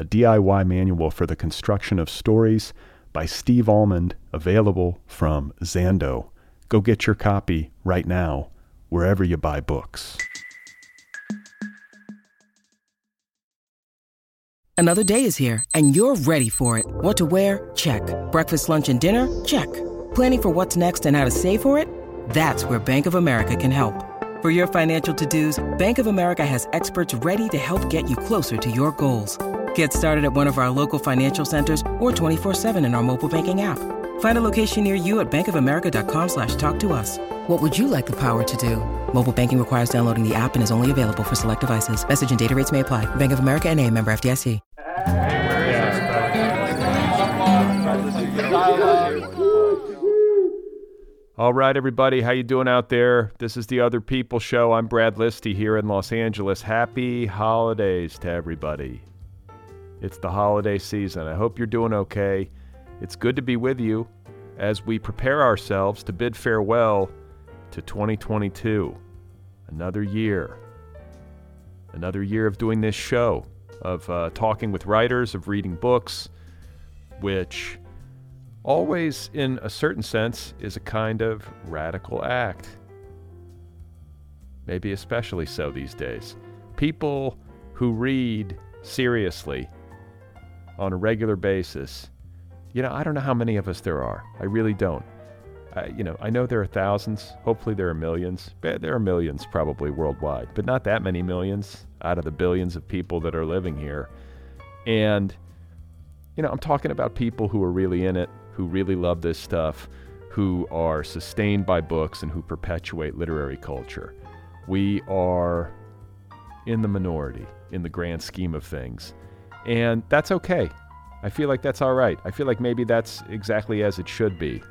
a DIY manual for the construction of stories by Steve Almond, available from Zando. Go get your copy right now, wherever you buy books. Another day is here, and you're ready for it. What to wear? Check. Breakfast, lunch, and dinner? Check. Planning for what's next and how to save for it? That's where Bank of America can help. For your financial to-dos, Bank of America has experts ready to help get you closer to your goals. Get started at one of our local financial centers or 24-7 in our mobile banking app. Find a location near you at bankofamerica.com slash talk to us. What would you like the power to do? Mobile banking requires downloading the app and is only available for select devices. Message and data rates may apply. Bank of America and a member FDIC. All right, everybody, how you doing out there? This is the Other People Show. I'm Brad Listi here in Los Angeles. Happy holidays to everybody. It's the holiday season. I hope you're doing okay. It's good to be with you as we prepare ourselves to bid farewell to 2022. Another year. Another year of doing this show, of uh, talking with writers, of reading books, which always, in a certain sense, is a kind of radical act. Maybe especially so these days. People who read seriously on a regular basis, you know, I don't know how many of us there are. I really don't. I, you know, I know there are thousands. Hopefully, there are millions. There are millions probably worldwide, but not that many millions out of the billions of people that are living here. And, you know, I'm talking about people who are really in it, who really love this stuff, who are sustained by books, and who perpetuate literary culture. We are in the minority in the grand scheme of things. And that's okay. I feel like that's all right. I feel like maybe that's exactly as it should be.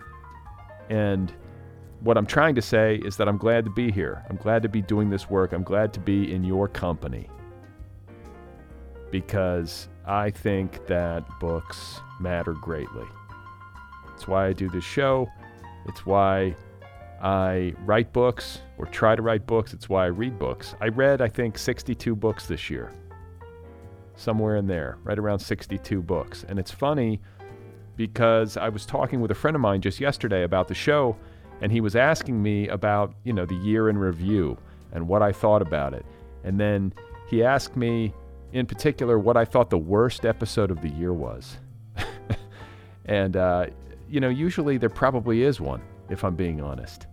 And what I'm trying to say is that I'm glad to be here. I'm glad to be doing this work. I'm glad to be in your company. Because I think that books matter greatly. It's why I do this show. It's why I write books or try to write books. It's why I read books. I read, I think, 62 books this year somewhere in there, right around 62 books. And it's funny because I was talking with a friend of mine just yesterday about the show, and he was asking me about, you know, the year in review and what I thought about it. And then he asked me in particular what I thought the worst episode of the year was. and, uh, you know, usually there probably is one, if I'm being honest.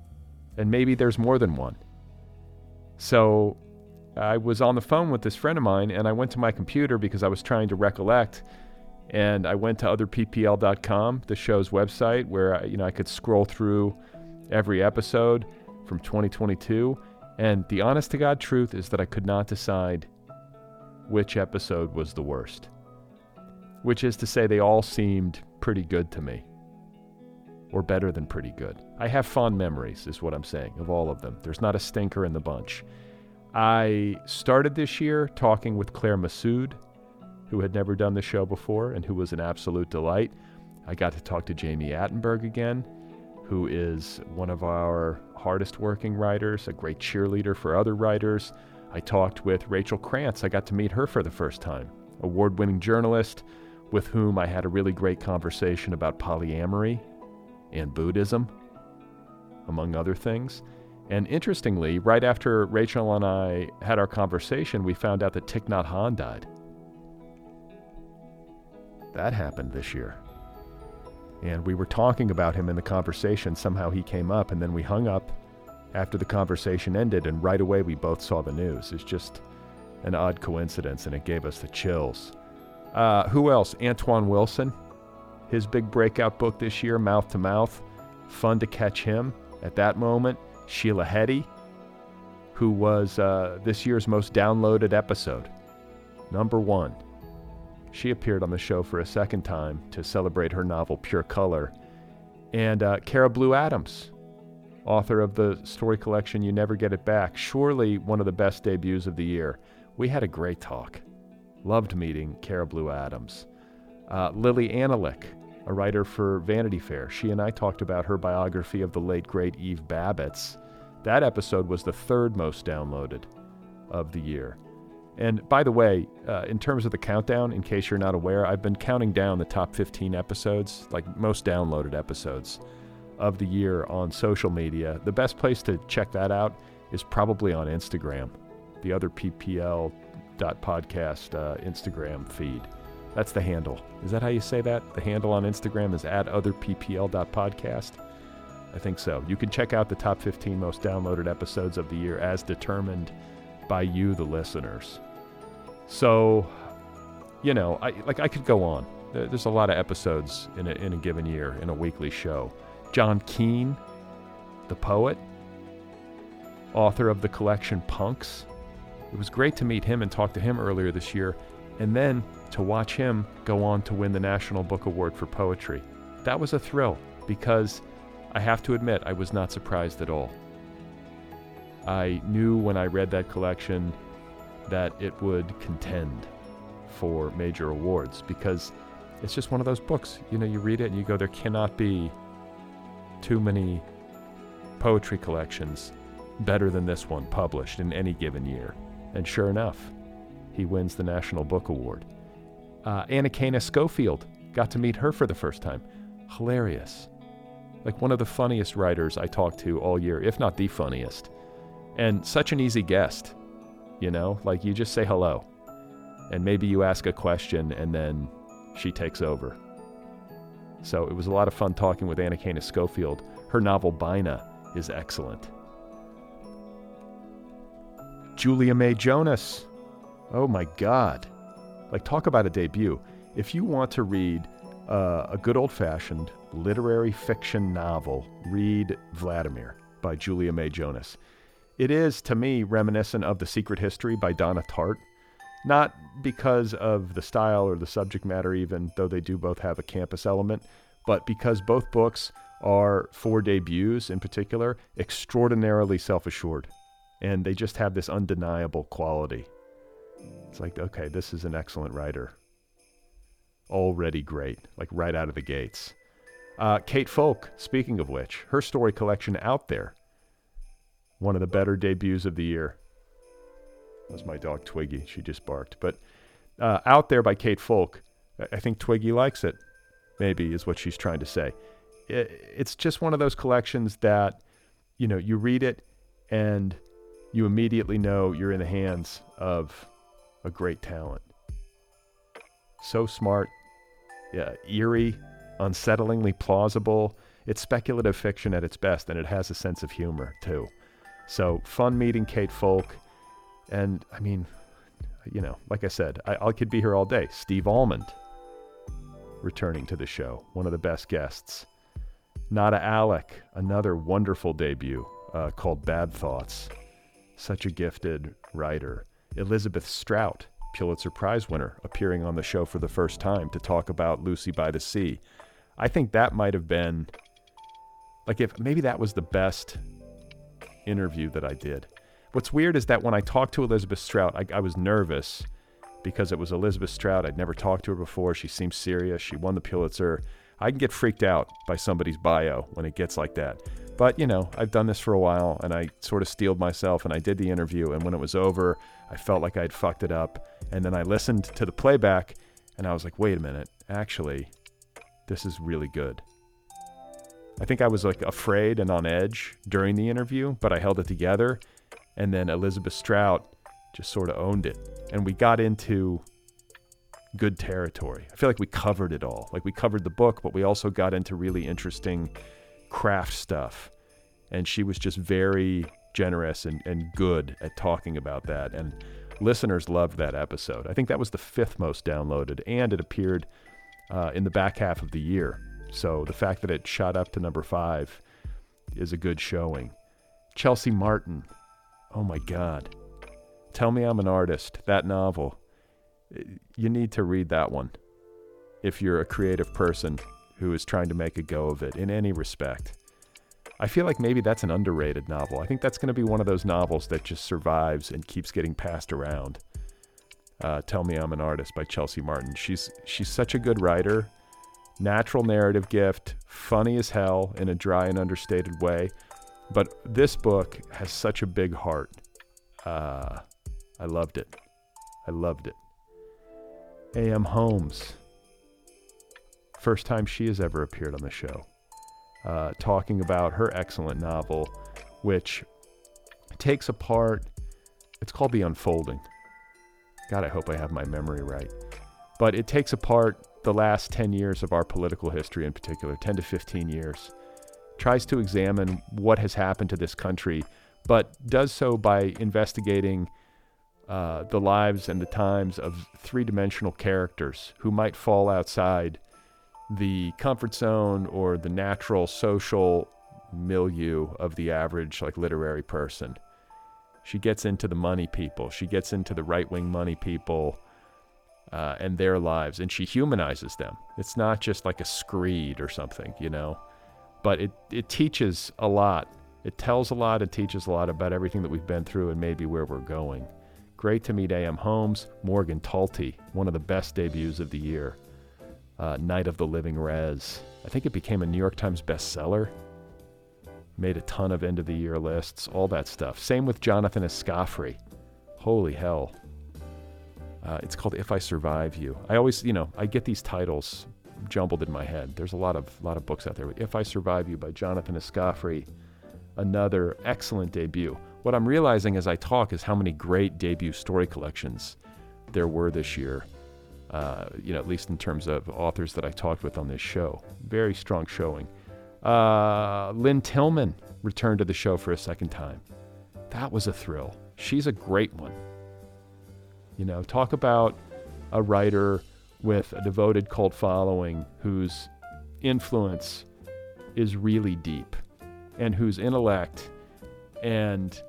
And maybe there's more than one. So I was on the phone with this friend of mine and I went to my computer because I was trying to recollect. And I went to otherppl.com, the show's website, where I, you know I could scroll through every episode from 2022. And the honest to God truth is that I could not decide which episode was the worst. Which is to say, they all seemed pretty good to me, or better than pretty good. I have fond memories, is what I'm saying, of all of them. There's not a stinker in the bunch. I started this year talking with Claire Messud, who had never done the show before and who was an absolute delight. I got to talk to Jami Attenberg again, who is one of our hardest working writers, a great cheerleader for other writers. I talked with Rachel Krantz. I got to meet her for the first time, award winning journalist with whom I had a really great conversation about polyamory and Buddhism, among other things. And interestingly, right after Rachel and I had our conversation, we found out that Thich Nhat Hanh died. That happened this year. And we were talking about him in the conversation. Somehow he came up, and then we hung up after the conversation ended, and right away we both saw the news. It's just an odd coincidence, and it gave us the chills. Uh, who else? Antoine Wilson, his big breakout book this year, Mouth to Mouth. Fun to catch him at that moment. Sheila Heti, who was uh, this year's most downloaded episode, number one. She appeared on the show for a second time to celebrate her novel Pure Color. And uh, Cara Blue Adams, author of the story collection You Never Get It Back, surely one of the best debuts of the year. We had a great talk. Loved meeting Cara Blue Adams. Uh, Lili Anolik, a writer for Vanity Fair. She and I talked about her biography of the late great Eve Babitz. That episode was the third most downloaded of the year. And by the way, uh, in terms of the countdown, in case you're not aware, I've been counting down the top 15 episodes, like most downloaded episodes of the year on social media. The best place to check that out is probably on Instagram, the other PPL podcast uh, Instagram feed. That's the handle. Is that how you say that? The handle on Instagram is at otherppl.podcast. I think so. You can check out the top 15 most downloaded episodes of the year as determined by you, the listeners. So, you know, I like I could go on. There's a lot of episodes in a, in a given year in a weekly show. John Keene, the poet, author of the collection Punks. It was great to meet him and talk to him earlier this year, and then to watch him go on to win the National Book Award for Poetry. That was a thrill because I have to admit, I was not surprised at all. I knew when I read that collection that it would contend for major awards because it's just one of those books. You know, you read it and you go, there cannot be too many poetry collections better than this one published in any given year. And sure enough, he wins the National Book Award. Uh, Anakana Schofield, got to meet her for the first time. Hilarious. Like one of the funniest writers I talked to all year, if not the funniest. And such an easy guest. You know, like you just say hello. And maybe you ask a question and then she takes over. So it was a lot of fun talking with Anakana Schofield. Her novel Bina is excellent. Julia May Jonas. Oh my God. Like, talk about a debut. If you want to read uh, a good old fashioned literary fiction novel, read Vladimir by Julia May Jonas. It is, to me, reminiscent of The Secret History by Donna Tartt. Not because of the style or the subject matter, even though they do both have a campus element, but because both books are, for debuts in particular, extraordinarily self assured. And they just have this undeniable quality. It's like, okay, this is an excellent writer. Already great, like right out of the gates. Uh, Kate Folk, speaking of which, her story collection out there one of the better debuts of the year. That's my dog Twiggy. She just barked. But uh, Out There by Kate Folk, I think Twiggy likes it, maybe, is what she's trying to say. It's just one of those collections that, you know, you read it and you immediately know you're in the hands of a great talent. So smart, yeah, eerie, unsettlingly plausible. It's speculative fiction at its best, and it has a sense of humor, too. So fun meeting Kate Folk. And I mean, you know, like I said, I, I could be here all day. Steve Almond returning to the show, one of the best guests. Nada Alic, another wonderful debut uh, called Bad Thoughts. Such a gifted writer. Elizabeth Strout, Pulitzer Prize winner, appearing on the show for the first time to talk about Lucy by the Sea. I think that might have been, like, if maybe that was the best interview that I did. What's weird is that when I talked to Elizabeth Strout, I, I was nervous because it was Elizabeth Strout. I'd never talked to her before. She seemed serious. She won the Pulitzer. I can get freaked out by somebody's bio when it gets like that. But, you know, I've done this for a while and I sort of steeled myself and I did the interview. And when it was over, I felt like I'd fucked it up. And then I listened to the playback and I was like, wait a minute, actually, this is really good. I think I was like afraid and on edge during the interview, but I held it together. And then Elizabeth Strout just sort of owned it. And we got into good territory. I feel like we covered it all. Like we covered the book, but we also got into really interesting craft stuff. And she was just very generous and, and good at talking about that. And listeners loved that episode. I think that was the fifth most downloaded, and it appeared uh, in the back half of the year. So the fact that it shot up to number five is a good showing. Chelsea Martin, oh my God. Tell Me I'm an Artist, that novel. You need to read that one if you're a creative person who is trying to make a go of it in any respect. I feel like maybe that's an underrated novel. I think that's going to be one of those novels that just survives and keeps getting passed around. Uh, Tell Me I'm an Artist by Chelsea Martin. She's she's such a good writer, natural narrative gift, funny as hell in a dry and understated way. But this book has such a big heart. Uh, I loved it. I loved it. A.M. Homes. First time she has ever appeared on the show uh, talking about her excellent novel, which takes apart, it's called The Unfolding. God, I hope I have my memory right. But it takes apart the last 10 years of our political history in particular, 10 to 15 years, tries to examine what has happened to this country, but does so by investigating uh, the lives and the times of three dimensional characters who might fall outside the comfort zone or the natural social milieu of the average like literary person. She gets into the money people. She gets into the right wing money people uh, and their lives, and she humanizes them. It's not just like a screed or something, you know, but it, it teaches a lot. It tells a lot. It teaches a lot about everything that we've been through and maybe where we're going. Great to meet A.M. Homes, Morgan Talty, one of the best debuts of the year uh, Night of the Living Rez. I think it became a New York Times bestseller. Made a ton of end of the year lists, all that stuff. Same with Jonathan Escoffery. Holy hell. Uh, it's called If I Survive You. I always, you know, I get these titles jumbled in my head. There's a lot of lot of books out there. If I Survive You by Jonathan Escoffery, another excellent debut. What I'm realizing as I talk is how many great debut story collections there were this year uh, you know, at least in terms of authors that I talked with on this show. Very strong showing. Uh, Lynne Tillman returned to the show for a second time. That was a thrill. She's a great one. You know, talk about a writer with a devoted cult following whose influence is really deep and whose intellect and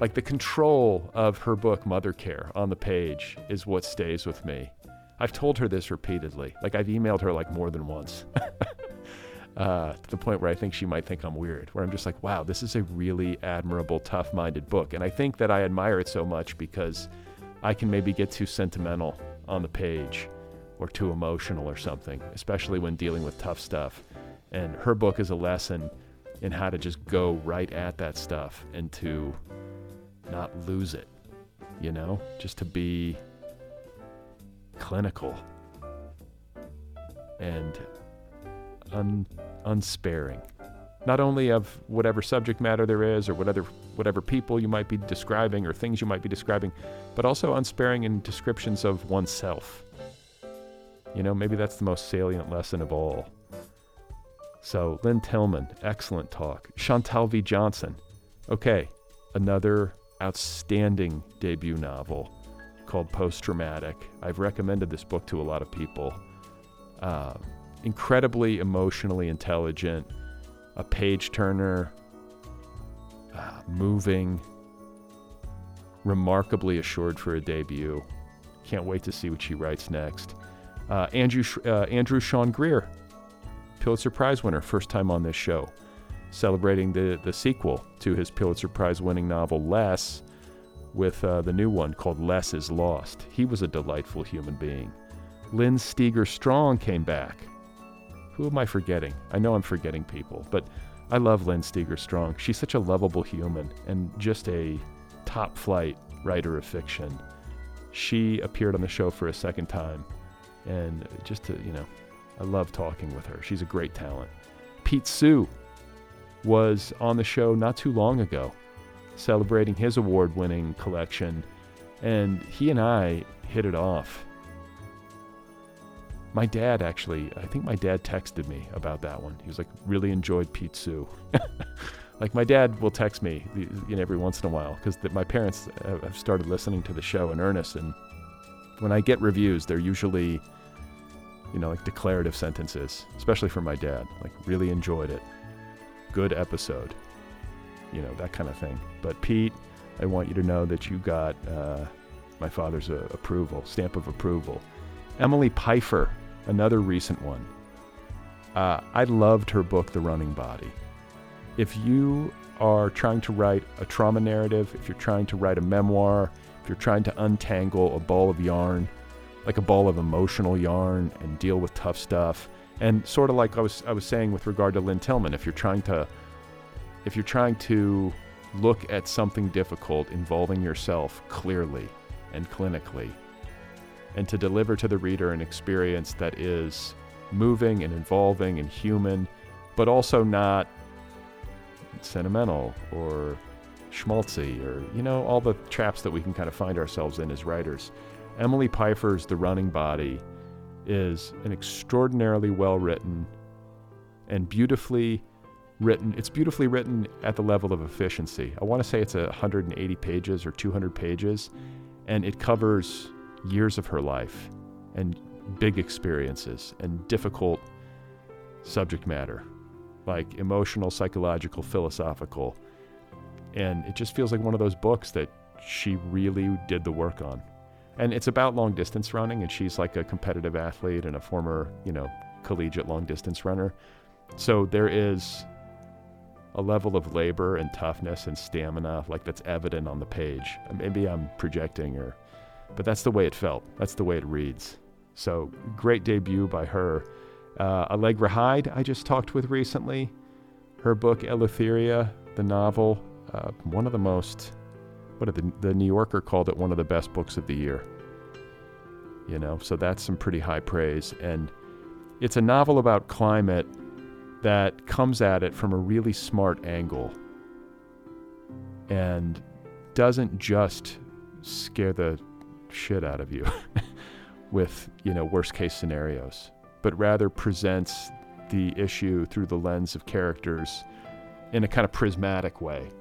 like the control of her book Mother Care, on the page is what stays with me. I've told her this repeatedly. Like I've emailed her like more than once. uh, to the point where I think she might think I'm weird, where I'm just like, wow, this is a really admirable, tough minded book. And I think that I admire it so much because I can maybe get too sentimental on the page or too emotional or something, especially when dealing with tough stuff. And her book is a lesson in how to just go right at that stuff and to not lose it, you know, just to be clinical and un- unsparing. Not only of whatever subject matter there is or whatever, whatever people you might be describing or things you might be describing, but also unsparing in descriptions of oneself. You know, maybe that's the most salient lesson of all. So, Lynne Tillman, excellent talk. Chantal V. Johnson, okay, another outstanding debut novel called Post Traumatic. I've recommended this book to a lot of people. Uh, incredibly emotionally intelligent, a page turner, uh, moving, remarkably assured for a debut. Can't wait to see what she writes next. Uh, Andrew, uh, Andrew Sean Greer, Pulitzer Prize winner, first time on this show celebrating the, the sequel to his Pulitzer Prize winning novel Less with uh, the new one called Less is Lost. He was a delightful human being. Lynn Steger Strong came back. Who am I forgetting? I know I'm forgetting people, but I love Lynn Steger Strong. She's such a lovable human and just a top flight writer of fiction. She appeared on the show for a second time, and just to, you know, I love talking with her. She's a great talent. Pete Hsu was on the show not too long ago, celebrating his award winning collection. And he and I hit it off. my dad actually, I think my dad texted me about that one. He was like, really enjoyed Pete Hsu. like my dad will text me you know, every once in a while because my parents have started listening to the show in earnest. And when I get reviews, they're usually, you know, like declarative sentences, especially from my dad. Like, really enjoyed it. Good episode. You know, that kind of thing. But Pete, I want you to know that you got uh, my father's uh, approval, stamp of approval. Emily Pfeiffer, another recent one. Uh, I loved her book, The Running Body. If you are trying to write a trauma narrative, if you're trying to write a memoir, if you're trying to untangle a ball of yarn, like a ball of emotional yarn, and deal with tough stuff, and sort of like I was I was saying with regard to Lynne Tillman, if you're trying to if you're trying to look at something difficult involving yourself clearly and clinically, and to deliver to the reader an experience that is moving and involving and human, but also not sentimental or schmaltzy or, you know, all the traps that we can kind of find ourselves in as writers. Emily Pfeiffer's The Running Body is an extraordinarily well written and beautifully written. It's beautifully written at the level of efficiency. I want to say it's 180 pages or 200 pages, and it covers years of her life and big experiences and difficult subject matter like emotional, psychological, philosophical. And it just feels like one of those books that she really did the work on. And it's about long distance running, and she's like a competitive athlete and a former, you know, collegiate long distance runner. So there is a level of labor and toughness and stamina like that's evident on the page. Maybe I'm projecting or but that's the way it felt. That's the way it reads. So great debut by her. Uh, Allegra Hyde, I just talked with recently. Her book, Eleutheria, the novel, uh, one of the most, what the, the New Yorker called it one of the best books of the year. You know, so that's some pretty high praise. And it's a novel about climate that comes at it from a really smart angle and doesn't just scare the shit out of you with, you know, worst case scenarios but rather presents the issue through the lens of characters in a kind of prismatic way.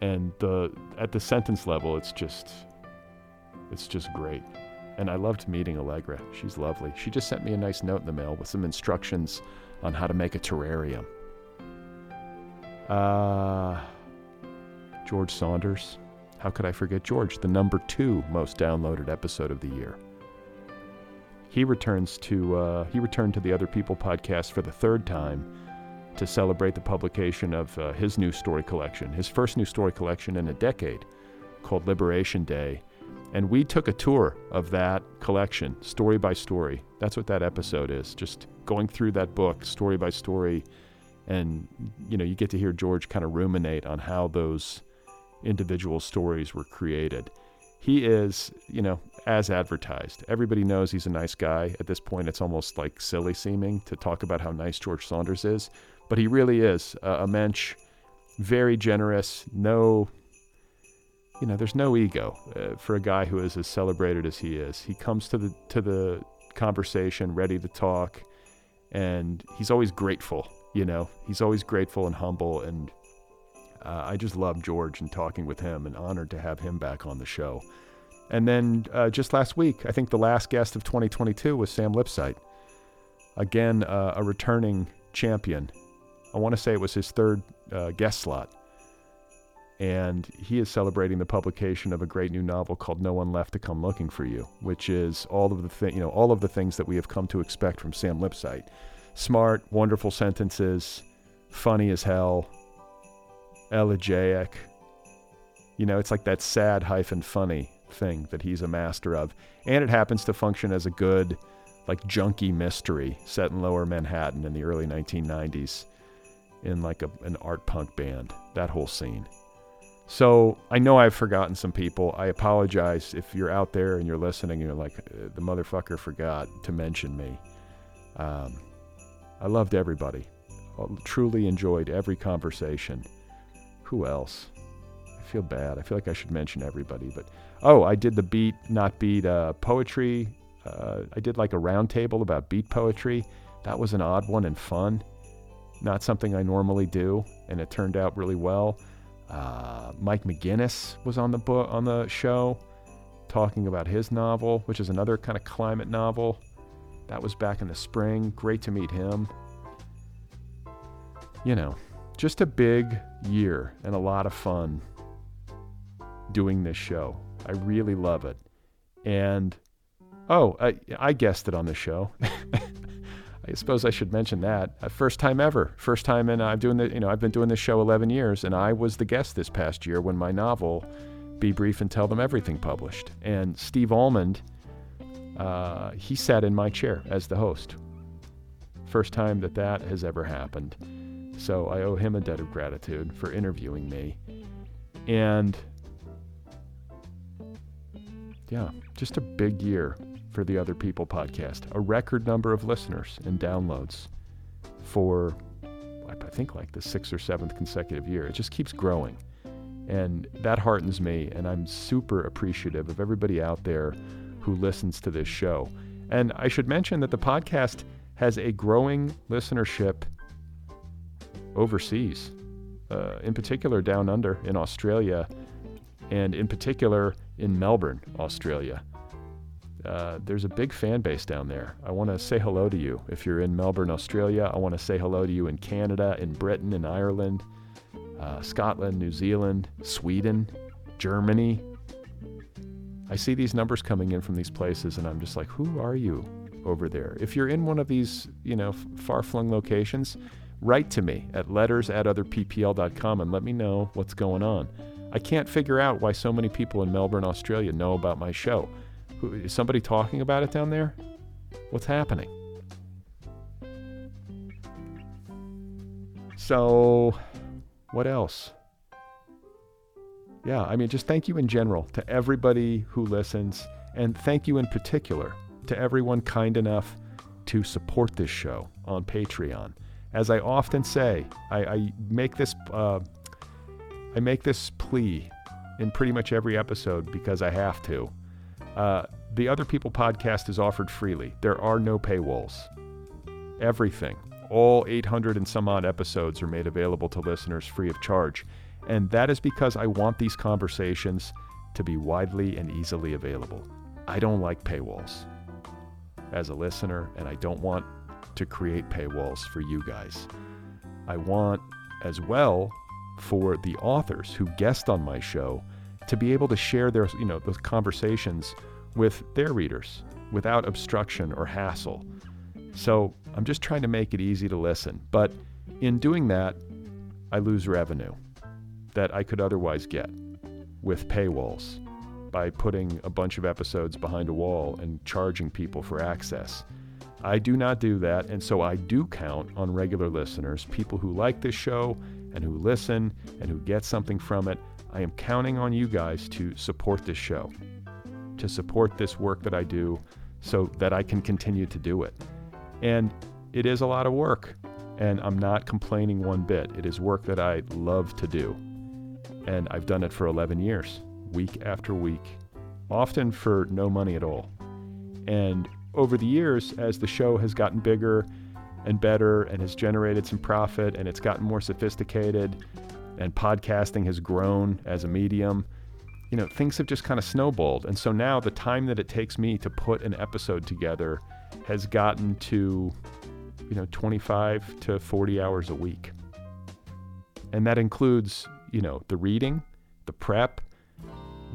And the at the sentence level, it's just it's just great. And I loved meeting Allegra. She's lovely. She just sent me a nice note in the mail with some instructions on how to make a terrarium. Uh, George Saunders. How could I forget George? The number two most downloaded episode of the year he returns to uh, he returned to the Other People podcast for the third time to celebrate the publication of uh, his new story collection, his first new story collection in a decade, called Liberation Day. And we took a tour of that collection, story by story. That's what that episode is. Just going through that book, story by story, and you know, you get to hear George kind of ruminate on how those individual stories were created he is, you know, as advertised. Everybody knows he's a nice guy. At this point, it's almost like silly seeming to talk about how nice George Saunders is, but he really is a, a mensch, very generous. No, you know, there's no ego uh, for a guy who is as celebrated as he is. He comes to the to the conversation ready to talk, and he's always grateful. You know, he's always grateful and humble and uh, I just love George and talking with him and honored to have him back on the show. And then uh, just last week, I think the last guest of 2022 was Sam Lipsyte. Again, uh, a returning champion. I want to say it was his third uh, guest slot. And he is celebrating the publication of a great new novel called No One Left to Come Looking for You, which is all of the thi- you know all of the things that we have come to expect from Sam Lipsyte. Smart, wonderful sentences, funny as hell, elegiac. You know, it's like that sad hyphen funny thing that he's a master of. And it happens to function as a good, like, junky mystery set in lower Manhattan in the early 1990s in like a, an art punk band, that whole scene. So I know I've forgotten some people. I apologize if you're out there and you're listening and you're like, uh, the motherfucker forgot to mention me. Um, I loved everybody. I truly enjoyed every conversation who else? I feel bad. I feel like I should mention everybody, but oh, I did the beat not beat uh, poetry uh, I did like a roundtable about beat poetry. That was an odd one and fun. Not something I normally do, and it turned out really well. Uh, Mike McGinnis was on the book on the show, talking about his novel, which is another kind of climate novel. That was back in the spring. Great to meet him. You know, just a big year and a lot of fun doing this show. I really love it. And oh, I, I guessed it on the show. I suppose I should mention that. Uh, first time ever. First time in I'm doing the you know, I've been doing this show 11 years and I was the guest this past year when my novel Be Brief and Tell Them Everything published. And Steve Almond uh, he sat in my chair as the host. First time that that has ever happened. So I owe him a debt of gratitude for interviewing me. And yeah, just a big year for the Other People podcast. A record number of listeners and downloads for, I think, like the sixth or seventh consecutive year. It just keeps growing. And that heartens me. And I'm super appreciative of everybody out there who listens to this show. And I should mention that the podcast has a growing listenership overseas, uh, in particular down under in Australia, and in particular in Melbourne, Australia. Uh, there's a big fan base down there. I want to say hello to you. If you're in Melbourne, Australia, I want to say hello to you in Canada, in Britain, in Ireland, uh, Scotland, New Zealand, Sweden, Germany. I see these numbers coming in from these places, and I'm just like, who are you over there? If you're in one of these, you know, far flung locations, write to me at letters at otherppl.com and let me know what's going on. I can't figure out why so many people in Melbourne, Australia know about my show. Is somebody talking about it down there? What's happening? So, what else? Yeah, I mean, just thank you in general to everybody who listens, and thank you in particular to everyone kind enough to support this show on Patreon. As I often say, I, I make this uh, I make this plea in pretty much every episode because I have to. Uh, the Other People podcast is offered freely. There are no paywalls. Everything, all 800 and some odd episodes are made available to listeners free of charge. And that is because I want these conversations to be widely and easily available. I don't like paywalls as a listener, and I don't want to create paywalls for you guys. I want as well for the authors who guest on my show to be able to share their, you know, those conversations with their readers without obstruction or hassle. So I'm just trying to make it easy to listen. But in doing that, I lose revenue that I could otherwise get with paywalls by putting a bunch of episodes behind a wall and charging people for access. I do not do that, and so I do count on regular listeners, people who like this show and who listen and who get something from it. I am counting on you guys to support this show to support this work that I do so that I can continue to do it. And it is a lot of work, and I'm not complaining one bit. It is work that I love to do. And I've done it for 11 years, week after week, often for no money at all. And over the years, as the show has gotten bigger and better and has generated some profit and it's gotten more sophisticated and podcasting has grown as a medium, you know, things have just kind of snowballed. And so now the time that it takes me to put an episode together has gotten to, you know, 25 to 40 hours a week. And that includes, you know, the reading, the prep,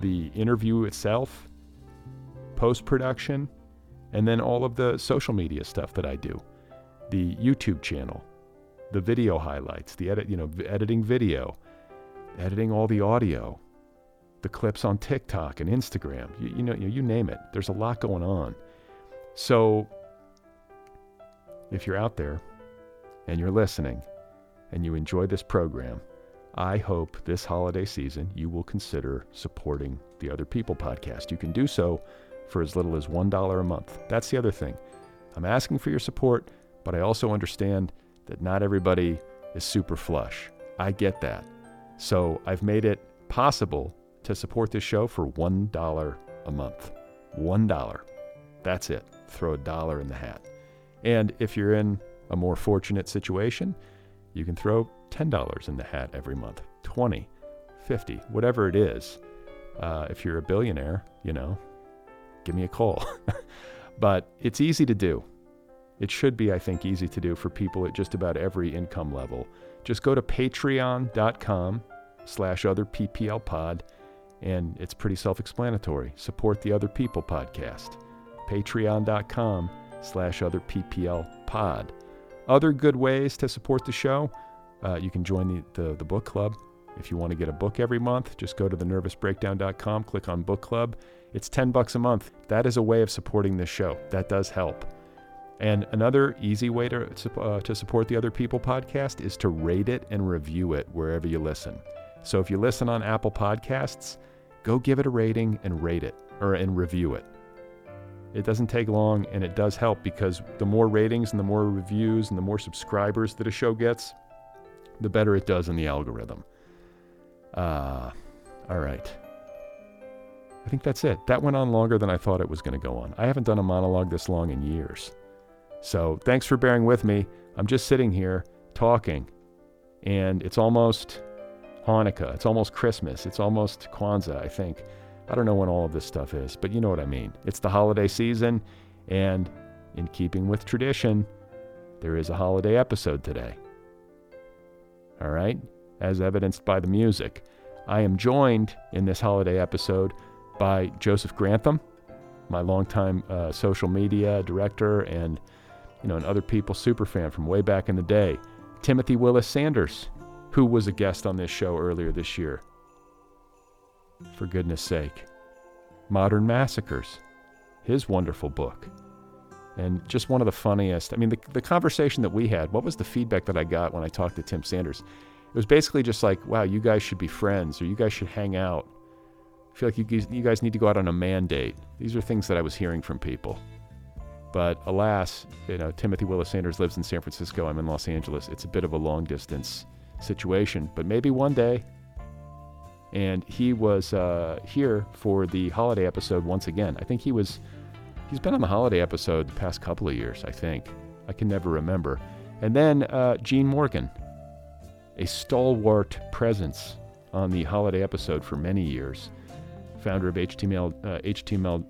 the interview itself, post production, and then all of the social media stuff that I do. The YouTube channel, the video highlights, the edit, you know, editing video, editing all the audio, the clips on TikTok and Instagram. You, you know, you, you name it. There's a lot going on. So if you're out there and you're listening and you enjoy this program, I hope this holiday season you will consider supporting the Other People podcast. You can do so for as little as $1 a month. That's the other thing. I'm asking for your support, but I also understand that not everybody is super flush. I get that. So I've made it possible to support this show for $1 a month. $1. That's it. Throw a dollar in the hat. And if you're in a more fortunate situation, you can throw $10 in the hat every month, 20, 50, whatever it is. Uh, if you're a billionaire, you know, give me a call. but it's easy to do. It should be, I think, easy to do for people at just about every income level. Just go to patreon.com slash other PPL pod, and it's pretty self-explanatory. Support the Other People podcast. Patreon.com slash other PPL pod. Other good ways to support the show, uh, you can join the, the, the book club. If you want to get a book every month, just go to thenervousbreakdown.com, click on book club. It's 10 bucks a month. That is a way of supporting this show. That does help. And another easy way to, uh, to support the Other People podcast is to rate it and review it wherever you listen. So if you listen on Apple Podcasts, go give it a rating and rate it or and review it. It doesn't take long and it does help because the more ratings and the more reviews and the more subscribers that a show gets, the better it does in the algorithm. Uh, all right. I think that's it. That went on longer than I thought it was going to go on. I haven't done a monologue this long in years. So thanks for bearing with me. I'm just sitting here talking, and it's almost Hanukkah. It's almost Christmas. It's almost Kwanzaa, I think. I don't know when all of this stuff is, but you know what I mean. It's the holiday season, and in keeping with tradition, there is a holiday episode today. All right? As evidenced by the music. I am joined in this holiday episode by Joseph Grantham, my longtime uh, social media director and you know, and other people super fan from way back in the day. Timothy Willis Sanders, who was a guest on this show earlier this year. For goodness sake. Modern Massacres, his wonderful book. And just one of the funniest. I mean, the, the conversation that we had, what was the feedback that I got when I talked to Tim Sanders? It was basically just like, wow, you guys should be friends or you guys should hang out. I feel like you, you guys need to go out on a mandate. These are things that I was hearing from people. But alas, you know, Timothy Willis Sanders lives in San Francisco. I'm in Los Angeles. It's a bit of a long distance situation, but maybe one day. And he was uh, here for the holiday episode once again. I think he was, he's been on the holiday episode the past couple of years, I think. I can never remember. And then uh, Gene Morgan, a stalwart presence on the holiday episode for many years, founder of HTML, uh, HTML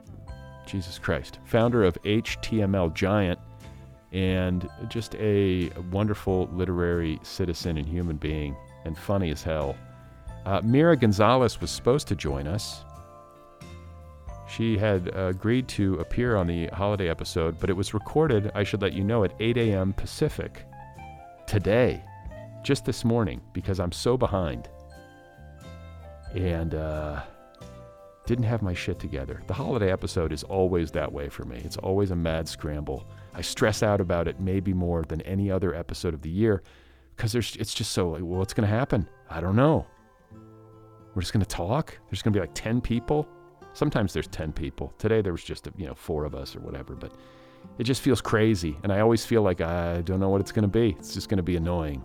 Jesus Christ, founder of HTML Giant, and just a wonderful literary citizen and human being, and funny as hell. Uh, Mira Gonzalez was supposed to join us. She had uh, agreed to appear on the holiday episode, but it was recorded, I should let you know, at 8 a.m. Pacific today, just this morning, because I'm so behind. And, uh, didn't have my shit together. The holiday episode is always that way for me. It's always a mad scramble. I stress out about it maybe more than any other episode of the year because it's just so like, well, what's going to happen? I don't know. We're just going to talk. There's going to be like 10 people. Sometimes there's 10 people. Today there was just, you know, four of us or whatever, but it just feels crazy. And I always feel like I don't know what it's going to be. It's just going to be annoying.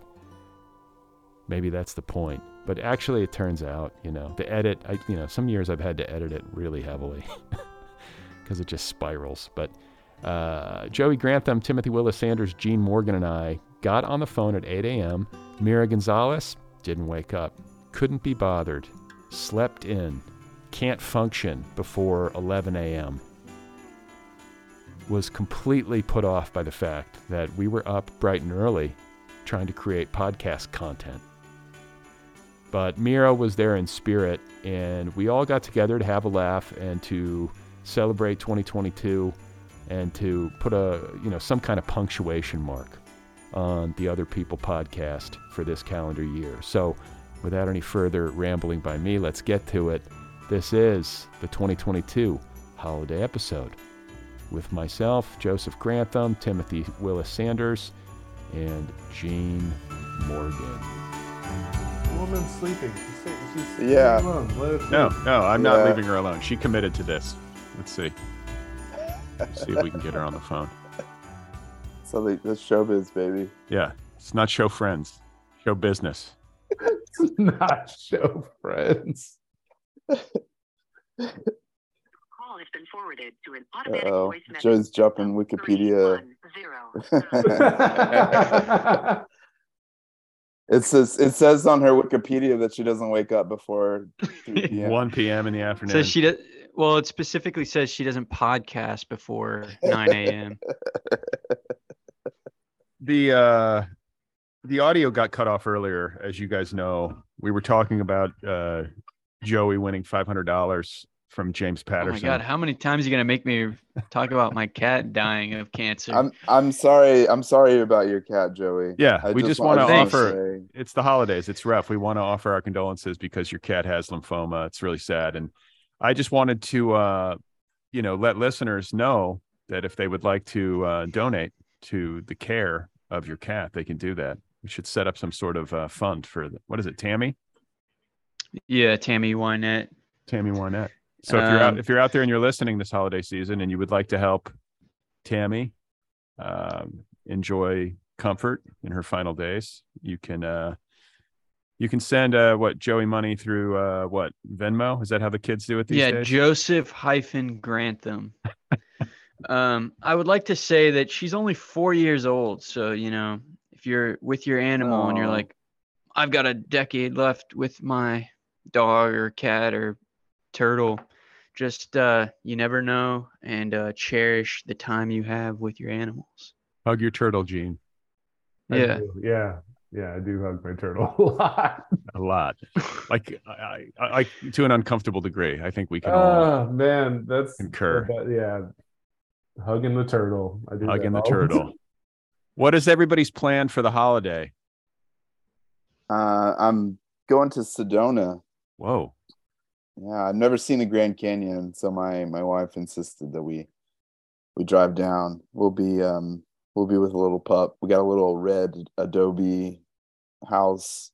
Maybe that's the point. But actually, it turns out, you know, the edit, I, you know, some years I've had to edit it really heavily because it just spirals. But uh, Joey Grantham, Timothy Willis Sanders, Gene Morgan, and I got on the phone at 8 a.m. Mira Gonzalez didn't wake up, couldn't be bothered, slept in, can't function before 11 a.m. Was completely put off by the fact that we were up bright and early trying to create podcast content. But Mira was there in spirit, and we all got together to have a laugh and to celebrate 2022 and to put a you know some kind of punctuation mark on the Other People podcast for this calendar year. So, without any further rambling by me, let's get to it. This is the 2022 holiday episode with myself, Joseph Grantham, Timothy Willis Sanders, and Gene Morgan woman's sleeping. She's, she's yeah. No, no, I'm yeah. not leaving her alone. She committed to this. Let's see. Let's see if we can get her on the phone. So that's showbiz, baby. Yeah, it's not show friends, show business. it's not show friends. has been forwarded to an automatic Uh-oh. voice message. Joe's jumping Wikipedia. 310. It says it says on her Wikipedia that she doesn't wake up before 3 p.m. 1 p.m. in the afternoon. So she does. Well, it specifically says she doesn't podcast before 9 a.m. the uh the audio got cut off earlier as you guys know we were talking about uh joey winning $500 from james Patterson. Oh my god, how many times are you gonna make me talk about my cat dying of cancer? I'm I'm sorry. I'm sorry about your cat, Joey. Yeah, I we just I wanna wanna offer- say- it's the holidays it's rough we want to offer our condolences because your cat has lymphoma it's really sad and i just wanted to uh you know let listeners know that if they would like to uh donate to the care of your cat they can do that we should set up some sort of uh, fund for the, what is it tammy yeah, Tammy Wynette. Tammy Wynette. So if you're out Um, if you're out there and you're listening this holiday season and you would like to help Tammy um, enjoy comfort in her final days, you can uh, you can send uh, what Joey money through uh, what Venmo. Is that how the kids do it these yeah, days? Joseph hyphen Grantham. um, I would like to say that she's only four years old. So, you know, if you're with your animal and you're like, I've got a decade left with my dog or cat or turtle, just uh, you never know and uh, cherish the time you have with your animals. Hug your turtle, Gene. I Yeah. do. Yeah. Yeah. I do hug my turtle a lot. A lot, like I, I, I, to an uncomfortable degree. I think we can all Oh man, that's Concur. that- yeah. Hugging the turtle. I do hugging the all turtle. What is everybody's plan for the holiday? Uh, I'm going to Sedona. Whoa, Yeah, I've never seen the Grand Canyon, so my my wife insisted that we we drive down. We'll be um we'll be with a little pup. We got a little red adobe house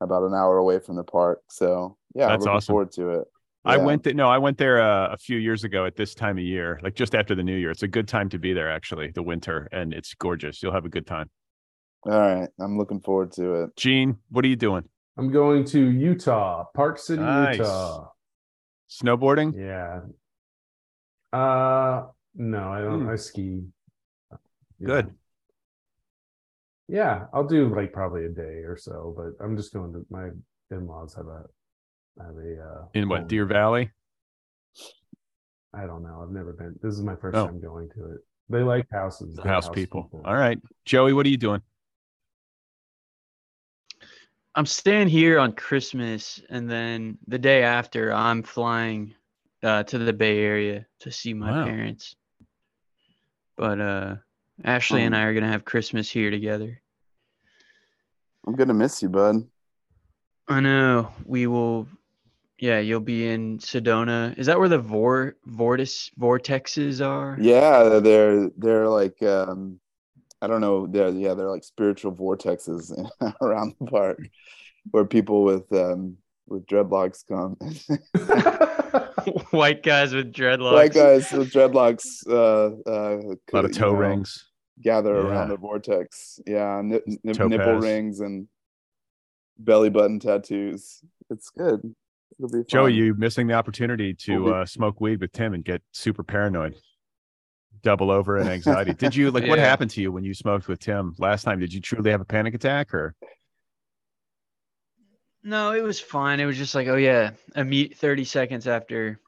about an hour away from the park. So yeah, I'm That's looking awesome. forward to it. I went there. No, I went there uh, a few years ago at this time of year, like just after the new year. It's a good time to be there, actually, the winter, and it's gorgeous. You'll have a good time. All right, I'm looking forward to it. Gene, what are you doing? I'm going to Utah, Park City, Nice. Utah. Snowboarding? Yeah. Uh no, I don't Hmm. I ski. Yeah. Good. Yeah, I'll do like probably a day or so, but I'm just going to my in-laws have a have a uh In what, home. Deer Valley? I don't know. I've never been. This is my first Oh. time going to it. They like houses. They're House people. All right. Joey, what are you doing? I'm staying here on Christmas, and then the day after, I'm flying uh, to the Bay Area to see my Wow. parents. But uh, Ashley and Um, I are gonna have Christmas here together. I'm gonna miss you, bud. I know we will. Yeah, you'll be in Sedona. Is that where the vor vortex vortexes are? Yeah, they're they're like um I don't know, they're yeah, they're like spiritual vortexes around the park where people with um with dreadlocks come. White guys with dreadlocks. White guys with dreadlocks uh uh A lot of you toe know, rings. gather Yeah. around the vortex. Yeah, nip, nip, Topaz. nipple rings and belly button tattoos. It's good. It'll be fun. Joey, you missing the opportunity to We'll be- uh, smoke weed with Tim and get super paranoid, double over in anxiety. Did you like what happened to you when you smoked with Tim last time? Did you truly have a panic attack or? No, it was fine. It was just like, oh yeah, imme- 30 seconds after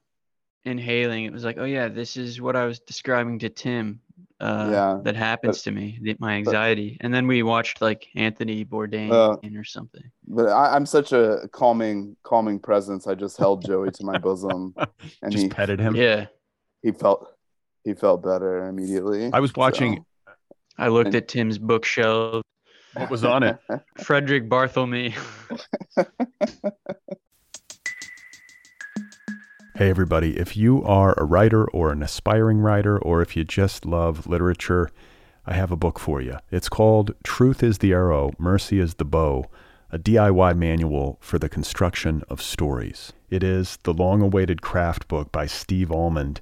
inhaling, it was like, oh yeah, this is what I was describing to Tim. Uh, Yeah, that happens to me, the, my anxiety. And then we watched like Anthony Bourdain Uh, or something. but I, I'm such a calming, calming presence. I just held Joey to my bosom, and just he petted him. Yeah, he felt he felt better immediately. I was watching. I looked And- at Tim's bookshelf. What was on it? Frederick Barthelme. Hey, everybody, if you are a writer or an aspiring writer, or if you just love literature, I have a book for you. It's called Truth is the Arrow, Mercy is the Bow, a DIY manual for the construction of stories. It is the long awaited craft book by Steve Almond,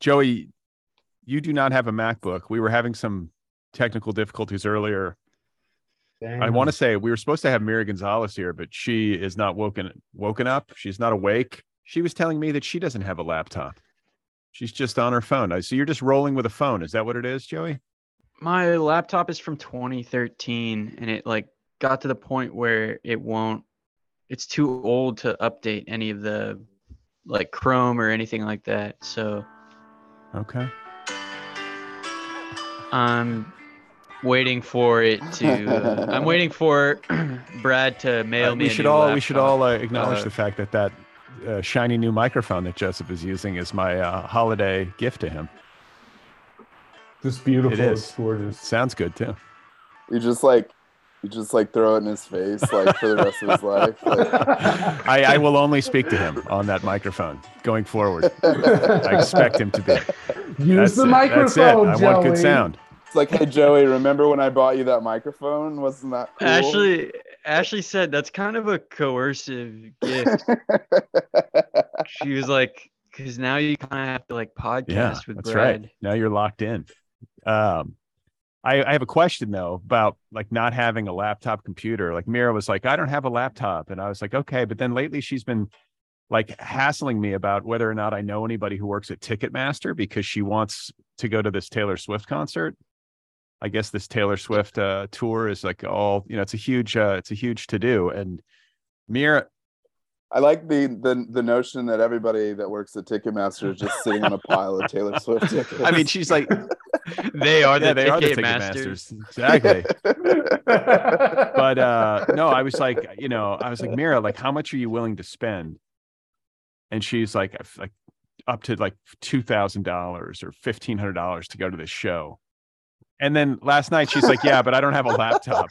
Joey, you do not have a MacBook. We were having some technical difficulties earlier. I want to say we were supposed to have Mira Gonzalez here, but she is not woken woken up. She's not awake. She was telling me that she doesn't have a laptop. She's just on her phone. I- So you're just rolling with a phone. Is that what it is, Joey? My laptop is from 2013 and it like got to the point where it won't it's too old to update any of the like Chrome or anything like that. So Okay. I'm waiting for it to uh, I'm waiting for Brad to mail Uh, me we a should new all we should all uh, acknowledge Uh, the fact that that uh, shiny new microphone that Joseph is using is my uh, holiday gift to him. Just beautiful. It is. It's gorgeous. Sounds good too. You just like you just like throw it in his face like for the rest of his life. Like, I, I will only speak to him on that microphone going forward. I expect him to be. Use That's the it. microphone, That's it. I want good sound. it's like, hey Joey, remember when I bought you that microphone? Wasn't that cool? Ashley Ashley said that's kind of a coercive gift. she was like, because now you kind of have to like podcast Yeah, with that's Brad. right. Now you're locked in. Um, I, I have a question though about like not having a laptop computer. Like Mira was like, I don't have a laptop, and I was like, okay. But then lately she's been like hassling me about whether or not I know anybody who works at Ticketmaster because she wants to go to this Taylor Swift concert. I guess this Taylor Swift uh, tour is like all you know. It's a huge, uh, it's a huge to do. And Mira, I like the, the the notion that everybody that works at Ticketmaster is just sitting on a pile of Taylor Swift tickets. I mean, she's like, They are the yeah, they are the. Ticketmasters. Exactly. but uh no i was like you know i was like mira like how much are you willing to spend and she's like like up to like $2000 or $1500 to go to this show and then last night she's like yeah but i don't have a laptop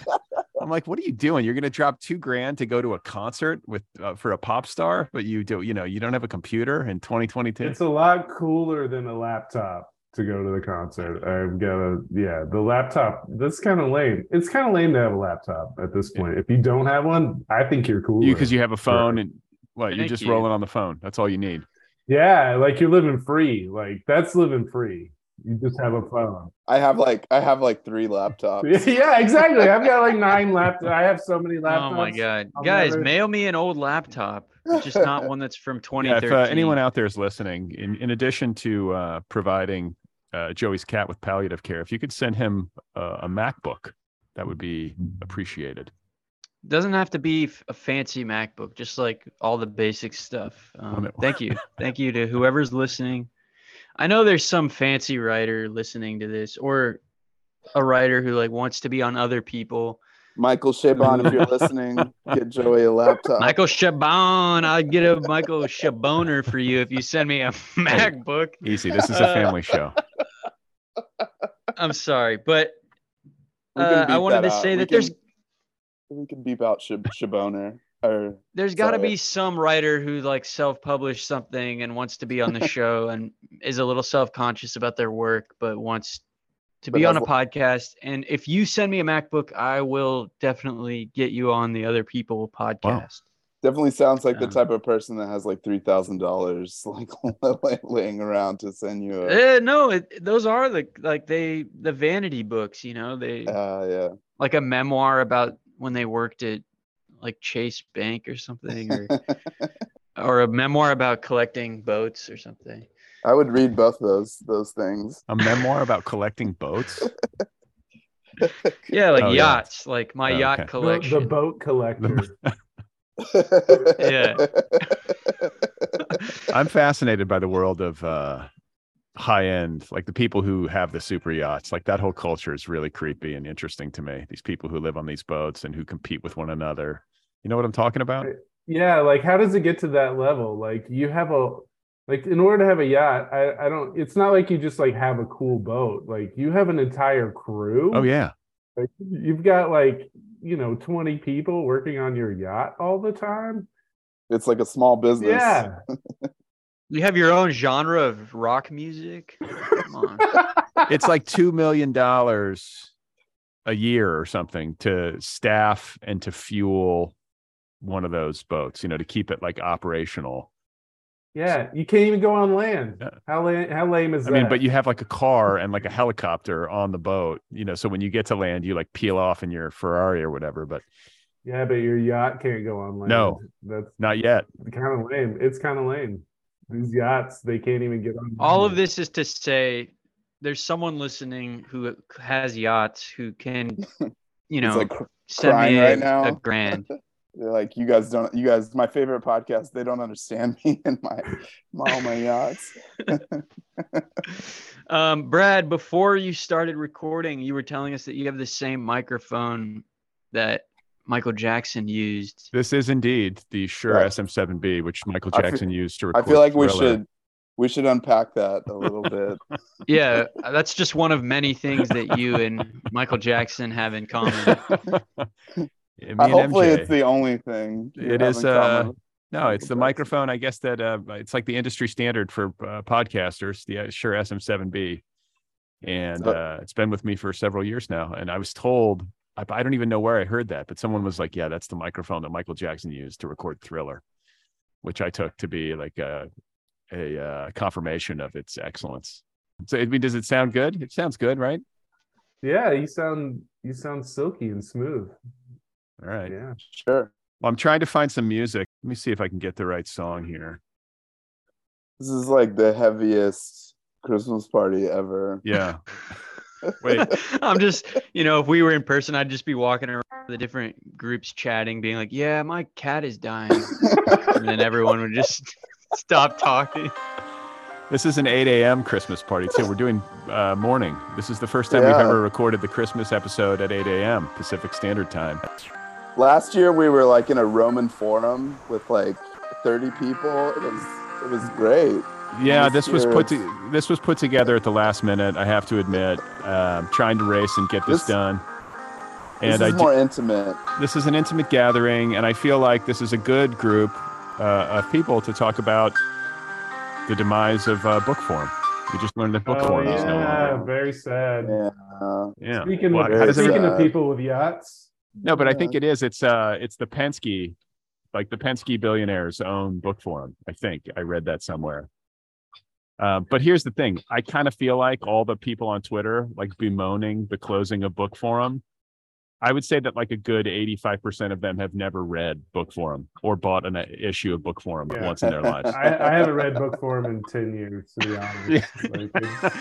i'm like what are you doing you're going to drop two grand to go to a concert with uh, for a pop star but you do you know you don't have a computer in 2022 It's a lot cooler than a laptop to go to the concert. I've got a yeah, the laptop. That's kind of lame. It's kind of lame to have a laptop at this point. If you don't have one, I think you're cool. you because you have a phone and what you're just you. rolling on the phone that's all you need yeah, like you're living free. Like that's living free. You just have a phone. I have like I have like three laptops. yeah, exactly. I've got like nine laptops. I have so many laptops. Oh my god, I'll guys, never- mail me an old laptop, just not one that's from Yeah, 2013. if uh, anyone out there is listening, in, in addition to uh, providing uh, Joey's cat with palliative care, if you could send him uh, a MacBook, that would be appreciated. doesn't have to be a fancy MacBook, just like all the basic stuff. Um, thank you, thank you to whoever's listening. I know there's some fancy writer listening to this, or a writer who like wants to be on other people. Michael Chabon, if you're listening, get Joey a laptop. Michael Chabon, I'd get a Michael Chaboner for you if you send me a MacBook. Easy. This is a family show. I'm sorry, but uh, I wanted to out. say We that there's we can beep out Shab- Shaboner or there's got to be some writer who like self-published something and wants to be on the show and is a little self-conscious about their work but wants to But be on a podcast and if you send me a macbook i will definitely get you on the other people podcast Definitely sounds like the Um, type of person that has like three thousand dollars like laying around to send you. A, Eh, no, it, those are the like they the vanity books, you know, they uh, yeah. like a memoir about when they worked at like Chase Bank or something, or or a memoir about collecting boats or something. I would read both those those things. A memoir about collecting boats. Yeah, like Oh, yeah. yachts, like my Oh, yacht okay. The, collection. the boat collector. Yeah. I'm fascinated by the world of uh, high end, like the people who have the super yachts. Like that whole culture is really creepy and interesting to me. These people who live on these boats and who compete with one another. You know what I'm talking about? Eh, yeah, like how does it get to that level? Like you have a like in order to have a yacht, I, I don't it's not like you just like have a cool boat. Like you have an entire crew. Oh yeah. Like, you've got like, you know, 20 people working on your yacht all the time. it's like a small business. Yeah. You have your own genre of rock music. Come on. It's like two million dollars a year or something to staff and to fuel one of those boats. You know, to keep it like operational. Yeah, you can't even go on land. Yeah. How lame, how lame is I that? mean, but you have like a car and like a helicopter on the boat, you know, so when you get to land, you like peel off in your Ferrari or whatever, but yeah, but your yacht can't go on land. No. That's not yet. kind of lame. It's kind of lame. These yachts, they can't even get on. All of this is to say there's someone listening who has yachts who can, you know, like send crying me right a, now. a grand. they're like you guys don't. You guys, my favorite podcast. They don't understand me and my, my all my yachts. Um, Brad, before you started recording, you were telling us that you have the same microphone that Michael Jackson used. This is indeed the Shure Right. SM7B, which Michael I feel- Jackson used to record. I feel like we should we should unpack that a little bit. Yeah, that's just one of many things that you and Michael Jackson have in common. Yeah, me Uh, and hopefully, MJ. it's the only thing. you It have is, in common. uh, No, it's the Jackson. microphone. I guess that uh, it's like the industry standard for uh, podcasters, the uh, Shure SM7B, and uh, it's been with me for several years now. And I was told, I, I don't even know where I heard that, but someone was like, "Yeah, that's the microphone that Michael Jackson used to record Thriller," which I took to be like a a uh, confirmation of its excellence. So, I mean, does it sound good? It sounds good, right? Yeah, you sound you sound silky and smooth. All right. Yeah. Sure. Well, I'm trying to find some music. Let me see if I can get the right song here. This is like the heaviest Christmas party ever. Yeah. Wait. I'm just, you know, if we were in person, I'd just be walking around the different groups chatting, being like, "Yeah, my cat is dying," and then everyone would just stop talking. This is an 8 a.m. Christmas party too. We're doing uh, morning. This is the first time we've ever recorded the Christmas episode at 8 a.m. Pacific Standard Time. Last year we were like in a Roman forum with like 30 people. It was it was great. Yeah, This this was put to, this was put together at the last minute. I have to admit, um, trying to race and get this, This- done. This And I is do- more intimate. this is an intimate gathering, and I feel like this is a good group uh, of people to talk about the demise of uh, Bookforum. We just learned that book Oh, form is no yeah, longer. very sad. Yeah. uh, Yeah. Speaking, Well, of, how does speaking of uh, people with yachts, No, but I think it is. It's uh, it's the Penske, like the Penske billionaires own Bookforum. I think I read that somewhere. Uh, but here's the thing: I kind of feel like all the people on Twitter, like bemoaning the closing of Bookforum. I would say that like a good 85% of them have never read Bookforum or bought an uh, issue of Bookforum Yeah. once in their lives. I, I haven't read Bookforum in 10 years, to be honest. Yeah. Like, it's-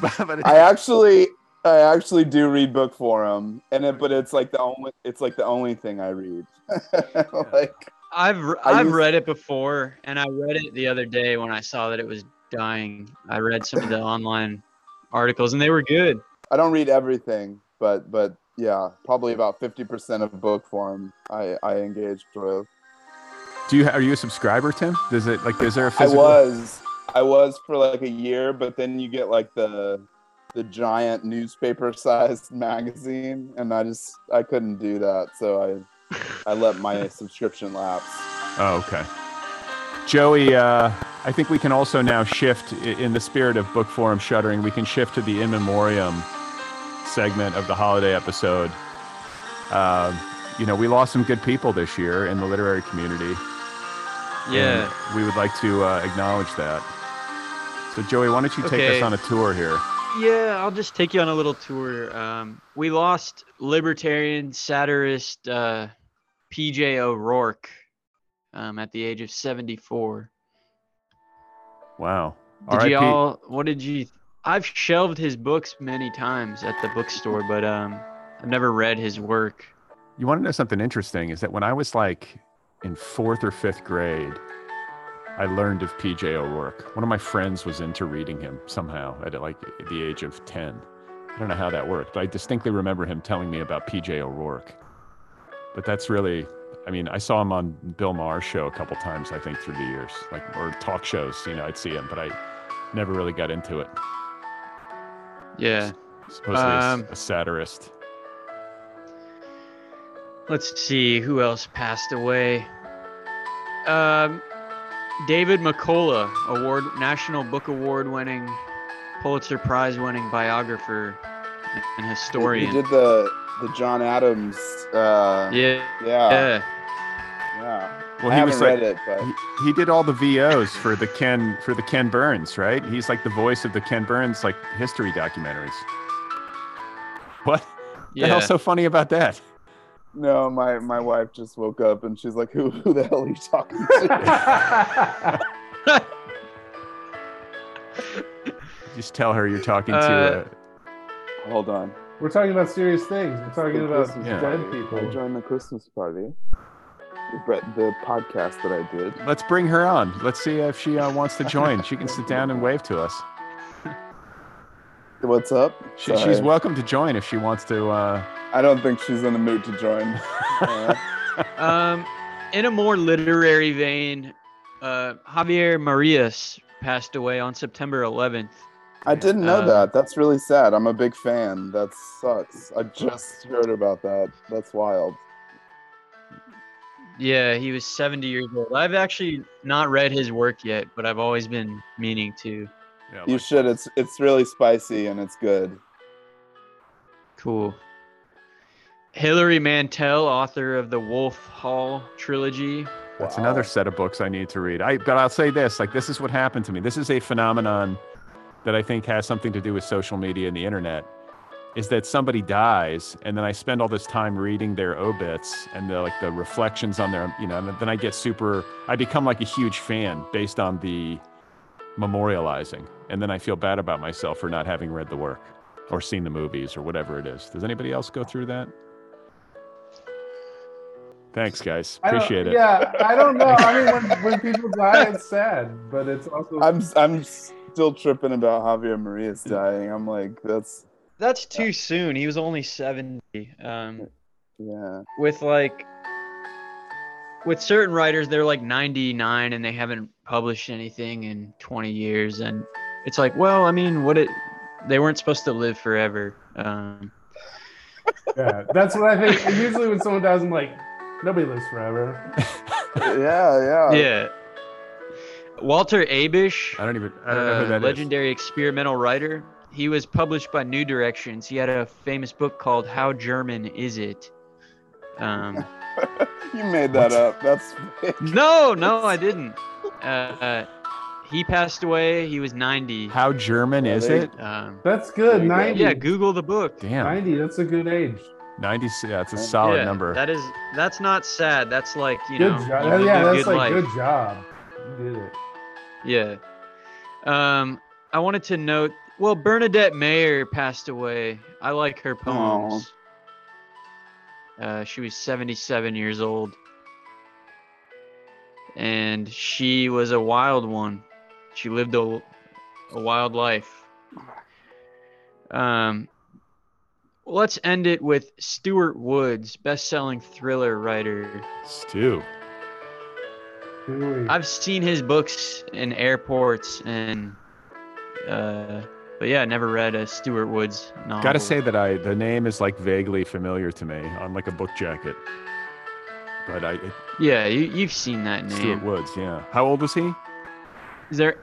But- but I actually I actually do read Bookforum and it, but it's like the only it's like the only thing I read. like I've r- I I've used- read it before, and I read it the other day when I saw that it was dying. I read some of the online articles, and they were good. I don't read everything, but but yeah, probably about 50% of Bookforum I I engaged with. Do you are you a subscriber, Tim? Does it like is there a I physical? I was I was for like a year, but then you get like the the giant newspaper sized magazine and I just I couldn't do that. So I I let my subscription lapse. Oh, okay. Joey, uh, I think we can also now shift in the spirit of Bookforum shuttering. We can shift to the in memoriam segment of the holiday episode. Um, you know, we lost some good people this year in the literary community. Yeah. we would like to uh, acknowledge that. So, Joey, why don't you take Okay. us on a tour here? Yeah, I'll just take you on a little tour. Um, we lost libertarian satirist uh, P.J. O'Rourke um, at the age of 74. Wow. Did R.I.P. you all? What did you? I've shelved his books many times at the bookstore, but um, I've never read his work. You want to know something interesting? Is that when I was like in fourth or fifth grade, I learned of P.J. O'Rourke. One of my friends was into reading him somehow at like the age of 10. I don't know how that worked, but I distinctly remember him telling me about P.J. O'Rourke. But that's really, I mean, I saw him on Bill Maher's show a couple times, I think, through the years, like, or talk shows, you know, I'd see him, but I never really got into it. Yeah. Supposedly Um, a satirist. Let's see who else passed away. Um, David McCullough, award National Book Award winning, Pulitzer Prize winning biographer and historian. He historian. did the the John Adams. Uh, yeah. yeah, Yeah. yeah. Well, I he was like, read it, but he, he did all the VOs for the Ken for the Ken Burns, right? He's like the voice of the Ken Burns like history documentaries. What? The Yeah. hell's so funny about that? no, my my wife just woke up and she's like, "Who who the hell are you talking to?" Just tell her you're talking Uh, to. A, Hold on. We're talking about serious things. We're talking The about Christmas Yeah. dead party. people. I joined the Christmas party. The, the podcast that I did. let's bring her on. Let's see if she uh, wants to join. She can sit down and wave to us. What's up? She, she's welcome to join if she wants to. Uh, I don't think she's in the mood to join. Uh, Um, in a more literary vein, uh, Javier Marias passed away on September 11th. I didn't know Uh, that. That's really sad. I'm a big fan. That sucks. I just heard about that. That's wild. Yeah, he was 70 years old. I've actually not read his work yet, but I've always been meaning to. yeah, You like- should. It's it's really spicy and it's good. Cool. Hilary Mantel, author of the Wolf Hall trilogy. That's Wow. another set of books I need to read. I but I'll say this, like this is what happened to me. This is a phenomenon that I think has something to do with social media and the internet. Is that somebody dies and then I spend all this time reading their obits and the like the reflections on their you know, and then I get super I become like a huge fan based on the memorializing. And then I feel bad about myself for not having read the work or seen the movies or whatever it is. Does anybody else go through that? Thanks guys. Appreciate it. Yeah, I don't know. I mean, when, when people die, it's sad, but it's also. I'm I'm still tripping about Javier Maria's dying. I'm like, that's That's too soon. He was only 70. Um, yeah. with like, with certain writers, they're like 99 and they haven't published anything in 20 years. And it's like, well, I mean, what it, they weren't supposed to live forever. Um, yeah, that's what I think. Usually, when someone dies, I'm like, nobody lives forever. Yeah, yeah. yeah. Walter Abish, I don't even I don't know who uh, that is. legendary experimental writer. He was published by New Directions. He had a famous book called How German Is It? Um, You made that up. That's fake. no, no, I didn't. Uh, uh, he passed away. He was 90. How German is they- it? Um, That's good. There you go. 90. yeah, Google the book. Damn. 90, that's a good age. 90, yeah, it's a solid yeah, number. That is that's not sad. That's like you Good know, job. you Yeah, that's good like life. good job. You did it. Yeah. Um, I wanted to note. Well, Bernadette Mayer passed away. I like her poems. Uh, she was 77 years old, and she was a wild one. She lived a, a wild life. Um, let's end it with Stuart Woods, best-selling thriller writer. Stu. Really. I've seen his books in airports and uh but yeah, I never read a Stuart Woods novel. Gotta say that I the name is like vaguely familiar to me on like a book jacket. But I it, Yeah, you, you've seen that name. Stuart Woods, yeah. How old was he? Is there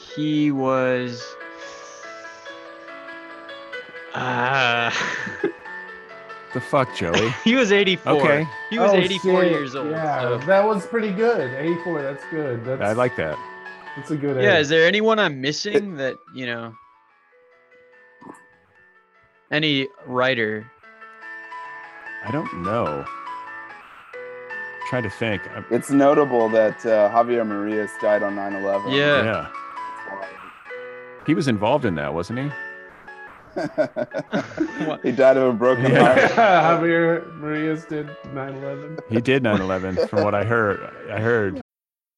he was uh The fuck, Joey? He was 84. Okay. He was Oh, 84 shit. years old. Yeah, so- that was pretty good. 84, that's good. That's, I like that. That's a good Yeah, age. is there anyone I'm missing that, you know, any writer? I don't know. trying to think. I'm- It's notable that uh, Javier Marias died on 9/11. Yeah. yeah. He was involved in that, wasn't he? He died of a broken Yeah. heart. Javier Marias did 9/11. He did 9/11, from what I heard. I heard.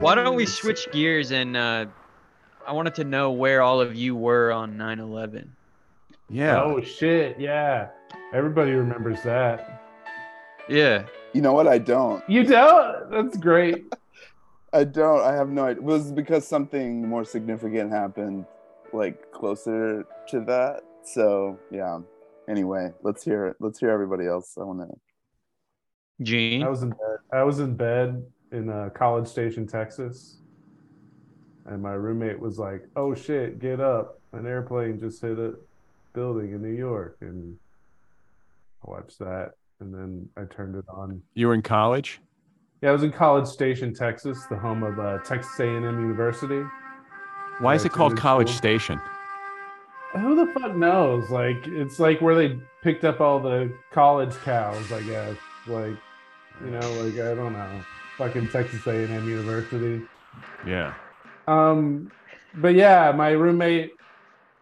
Why don't we switch gears and uh, I wanted to know where all of you were on 9/11. Yeah. Oh shit, yeah. Everybody remembers that. Yeah. You know what? I don't. You don't? That's great. I don't. I have no idea. It was because something more significant happened, like closer to that. So yeah. Anyway, let's hear it. Let's hear everybody else. I want to. Gene. I was in bed. I was in bed in uh, College Station, Texas, and my roommate was like, "Oh shit, get up! An airplane just hit a building in New York." And I watched that, and then I turned it on. You were in college? Yeah, I was in College Station, Texas, the home of uh, Texas A&M University. Why is it called College cool. Station? Who the fuck knows? Like, it's like where they picked up all the college cows, I guess. Like, you know, like I don't know, fucking Texas A&M University. Yeah. Um, but yeah, my roommate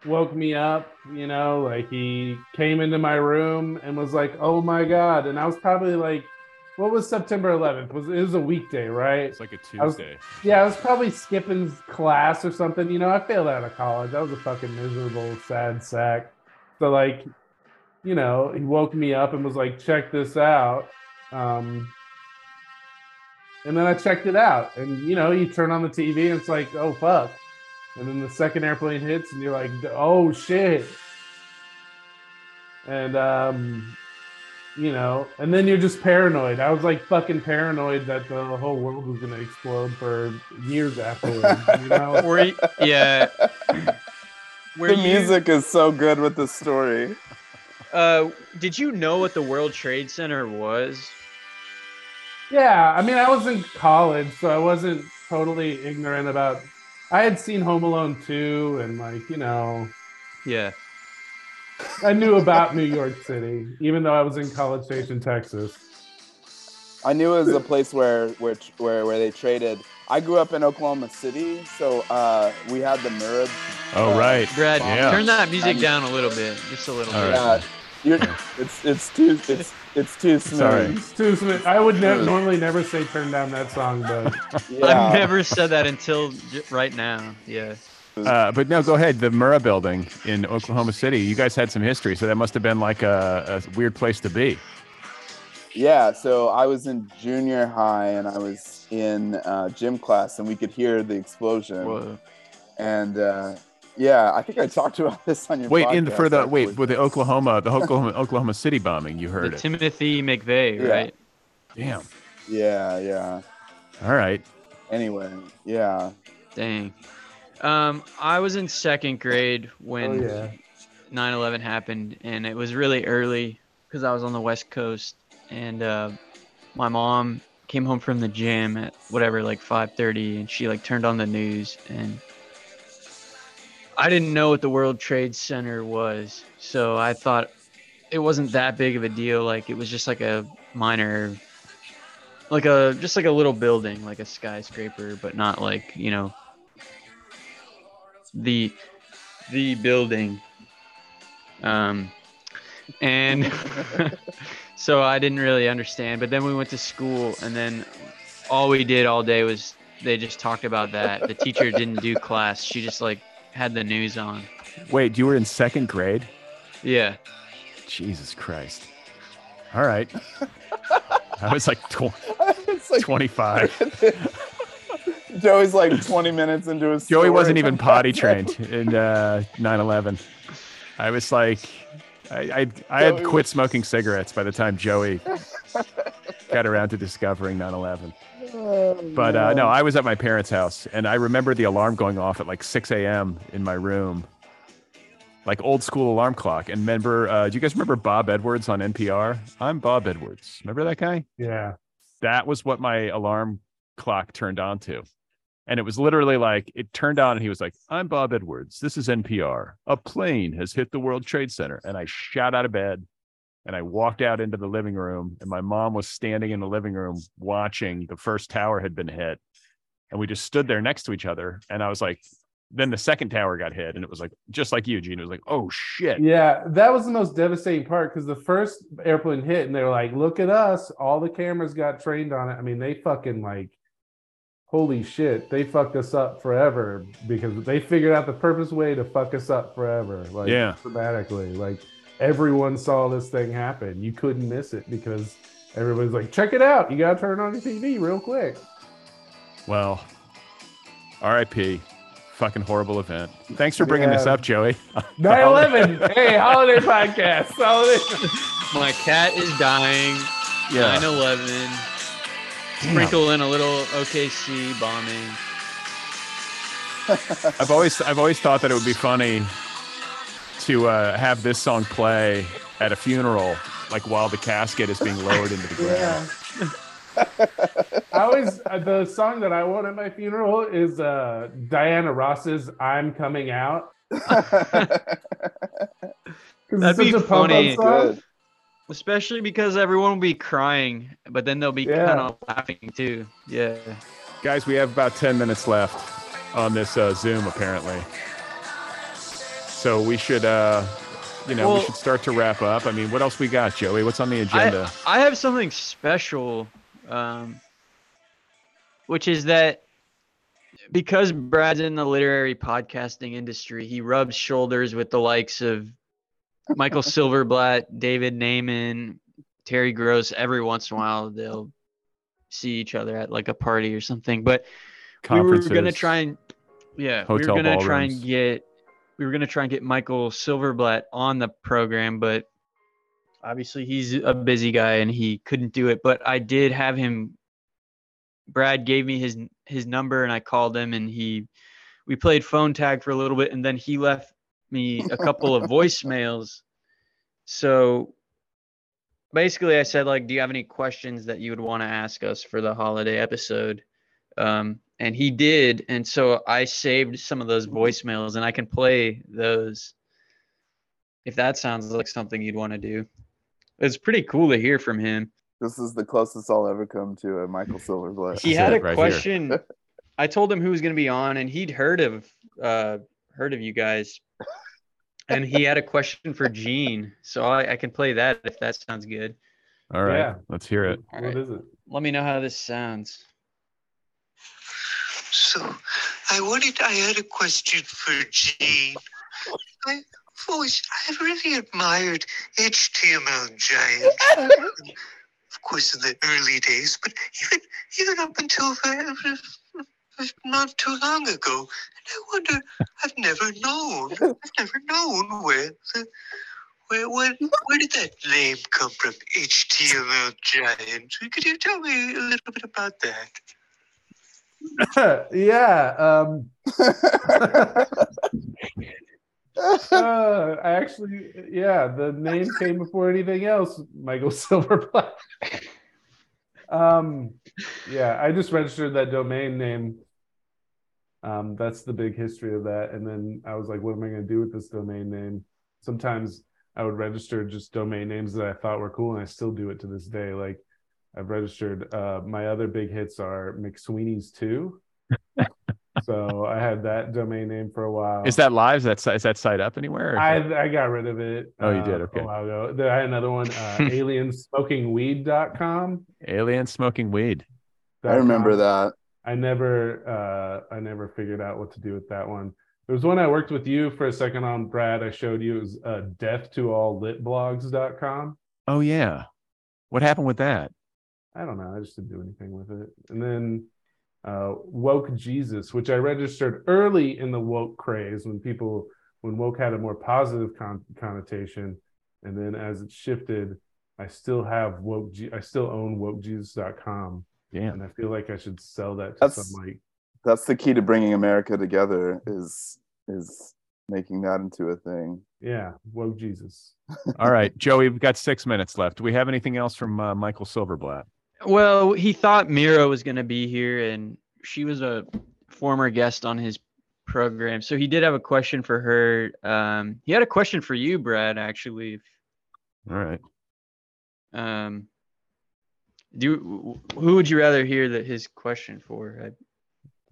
woke me up. You know, like he came into my room and was like, "Oh my god!" And I was probably like, "What was September 11th? Was it was a weekday, right?" It's like a I was- Tuesday. Yeah, I was probably skipping class or something. You know, I failed out of college. I was a fucking miserable, sad sack. So like, you know, he woke me up and was like, "Check this out." Um, and then I checked it out, and you know, you turn on the TV and it's like, "Oh fuck!" And then the second airplane hits, and you're like, "Oh shit!" And um, you know, and then you're just paranoid. I was like fucking paranoid that the whole world was gonna explode for years afterwards. You know, Were you, yeah. Were the you, music is so good with the story. Uh, did you know what the World Trade Center was? Yeah. I mean, I was in college, so I wasn't totally ignorant about. I had seen Home Alone 2 and like you know, Yeah. I knew about New York City, even though I was in College Station, Texas. I knew it was a place where where where where they traded. I grew up in Oklahoma City, so uh, we had the Murrah. Oh, uh, right. Brad, Yeah. turn that music down a little bit, just a little All bit. right. Yeah, you're, it's it's too it's it's too smooth. Sorry. It's too smooth. I would ne- normally never say turn down that song, but Yeah. I've never said that until j- right now. Yeah. Uh, but no, go ahead. The Murrah Building in Oklahoma City. You guys had some history, so that must have been like a, a weird place to be. Yeah, so I was in junior high and I was in uh, gym class and we could hear the explosion. Whoa. And uh, yeah, I think I talked about this on your Wait, in podcast, for the actually. wait with the Oklahoma, the Oklahoma, Oklahoma City bombing. You heard The it. Timothy McVeigh, Yeah. right? Damn. Yeah, yeah. All right. Anyway, yeah. Dang. Um, I was in second grade oh when yeah. 9/11 happened, and it was really early because I was on the West Coast, and uh, my mom came home from the gym at whatever like 5:30, and she like turned on the news, and I didn't know what the World Trade Center was, so I thought it wasn't that big of a deal. Like it was just like a minor, like a just like a little building, like a skyscraper, but not like you know the the building um and so i didn't really understand but then we went to school and then all we did all day was they just talked about that the teacher didn't do class she just like had the news on Wait, you were in second grade? yeah Jesus Christ. All right. I was like tw- it's like 25. Joey's like 20 minutes into his. Joey wasn't even potty trained in uh, 9/11. I was like, I I, I had quit smoking cigarettes by the time Joey got around to discovering 9/11. But uh, no, I was at my parents' house, and I remember the alarm going off at like 6 a.m. in my room, like old school alarm clock. And remember, uh, do you guys remember Bob Edwards on NPR? I'm Bob Edwards. Remember that guy? Yeah. That was what my alarm clock turned on to. And it was literally like it turned on, and he was like, "I'm Bob Edwards. This is NPR. A plane has hit the World Trade Center." And I shot out of bed, and I walked out into the living room, and my mom was standing in the living room watching the first tower had been hit, and we just stood there next to each other. And I was like, then the second tower got hit, and it was like just like you, Gene. It was like, "Oh shit!" Yeah, that was the most devastating part because the first airplane hit and they were like, look at us. All the cameras got trained on it. I mean, they fucking like, holy shit, they fucked us up forever because they figured out the purpose way to fuck us up forever. Like, Yeah. dramatically. Like, everyone saw this thing happen. You couldn't miss it because everybody's like, check it out. You got to turn on your TV real quick. Well, R.I.P. Fucking horrible event. Thanks for bringing this up, Joey. 9 11. hey, holiday podcast. Holiday. My cat is dying. 9 11. Sprinkle in a little OKC bombing. I've always I've always thought that it would be funny to uh, have this song play at a funeral, like while the casket is being lowered into the ground. I always uh, the song that I want at my funeral is uh Diana Ross's "I'm Coming Out." That'd be such a pump-up funny. Especially because everyone will be crying, but then they'll be Yeah. kind of laughing too. Yeah. Guys, we have about ten minutes left on this uh, Zoom, apparently. So we should, uh, you know, we should start to wrap up. I mean, what else we got, Joey? What's on the agenda? I, I have something special, um, which is that because Brad's in the literary podcasting industry, he rubs shoulders with the likes of Michael Silverblatt, David Naimon, Terry Gross. Every once in a while, they'll see each other at like a party or something. But we were gonna try and yeah, we were gonna try and get we were gonna try and get Michael Silverblatt on the program, but obviously he's a busy guy and he couldn't do it. But I did have him. Brad gave me his his number and I called him and he we played phone tag for a little bit and then he left me a couple of voicemails. So basically I said like do you have any questions that you would want to ask us for the holiday episode? Um and he did and so I saved some of those voicemails and I can play those if that sounds like something you'd want to do. It's pretty cool to hear from him. This is the closest I'll ever come to a Michael Silverblatt. he had a right question. I told him who was going to be on, and he'd heard of uh, heard of you guys, and he had a question for Gene. So I, I can play that if that sounds good. All right, Yeah. let's hear it. All What right. is it? Let me know how this sounds. So I wanted, I had a question for Gene. I, always, I've really admired HTML Giant. of course, in the early days, but even, even up until not too long ago. And I wonder, I've never known, I've never known where the, where, where, where did that name come from, HTML Giant? Could you tell me a little bit about that? yeah. Um, uh, I actually, yeah, the name came before anything else. Michael Silverblatt. um, yeah, I just registered that domain name. Um, that's the big history of that. And then I was like, what am I going to do with this domain name? Sometimes I would register just domain names that I thought were cool, and I still do it to this day. Like I've registered. Uh, my other big hits are McSweeney's too. so I had that domain name for a while. Is that live? Is that si- is that site up anywhere? or is that- I I got rid of it. Oh, you did? uh, Okay. A while ago. Then I had another one, uh, aliensmokingweed.com. Alien smoking weed. I remember that. I never uh I never figured out what to do with that one. There was one I worked with you for a second on, Brad. I showed you it was uh, death to all litblogs.com. Oh yeah, What happened with that? I don't know. I just didn't do anything with it. And then uh, woke Jesus, which I registered early in the woke craze when people when woke had a more positive con- connotation, and then as it shifted, I still have woke. G- I still own wokejesus.com, Yeah. and I feel like I should sell that to That's- some like That's the key to bringing America together. Is is making that into a thing. yeah woke Jesus. All right, Joey, we've got six minutes left. Do we have anything else from uh, Michael Silverblatt? Well, he thought Mira was going to be here, and she was a former guest on his program. So he did have a question for her. Um, he had a question for you, Brad. Actually, All right. um, do who would you rather hear that his question for?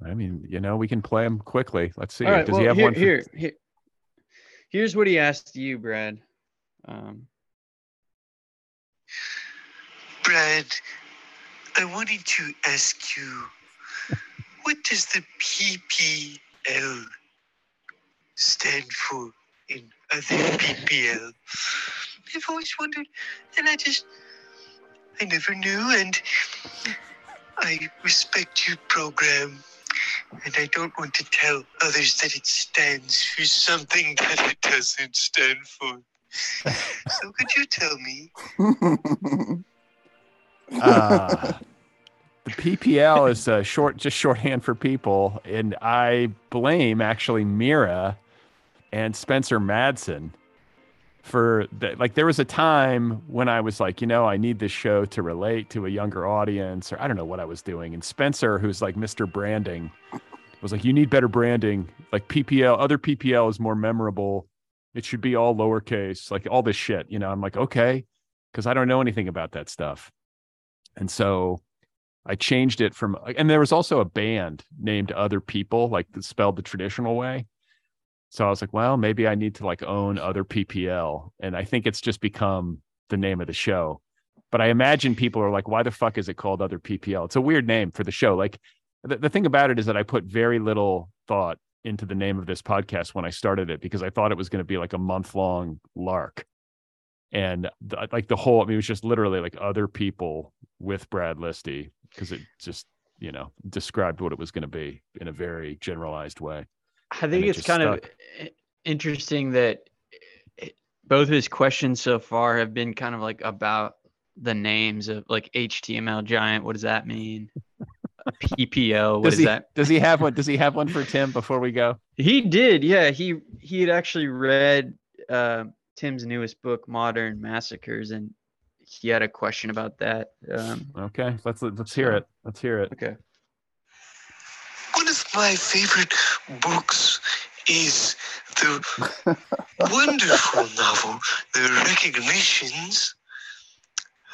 I, I mean, you know, we can play him quickly. Let's see. All right, Does well, he have here, one? For, here, here, here's what he asked you, Brad. Um, Brad, I wanted to ask you, what does the PPL stand for in other PPL? I've always wondered, and I just, I never knew, and I respect your program, and I don't want to tell others that it stands for something that it doesn't stand for. so could you tell me? uh, the PPL is short, just shorthand for people, and I blame actually Mira and Spencer Madsen for that. Like, there was a time when I was like, you know, I need this show to relate to a younger audience, or I don't know what I was doing. And Spencer, who's like Mr. Branding, was like, you need better branding. Like PPL, other PPL is more memorable. It should be all lowercase, like all this shit. You know, I'm like, okay, because I don't know anything about that stuff. And so I changed it from, and there was also a band named Other People, like spelled the traditional way. So I was like, well, maybe I need to like own Other PPL. And I think it's just become the name of the show. But I imagine people are like, why the fuck is it called Other PPL? It's a weird name for the show. Like the, the thing about it is that I put very little thought into the name of this podcast when I started it because I thought it was going to be like a month long lark and the, like the whole, I mean, it was just literally like other people with Brad Listi because it just, you know, described what it was going to be in a very generalized way. I think it it's kind of stuck. i- interesting that both his questions so far have been kind of like about the names of like HTML giant. What does that mean? PPO. What Does is he, that? does he have one? Does he have one for Tim before we go? He did, yeah. He he had actually read uh, Tim's newest book, Modern Massacres, and he had a question about that. Um, Okay, let's let's hear it. Let's hear it. okay. One of my favorite books is the wonderful novel, The Recognitions,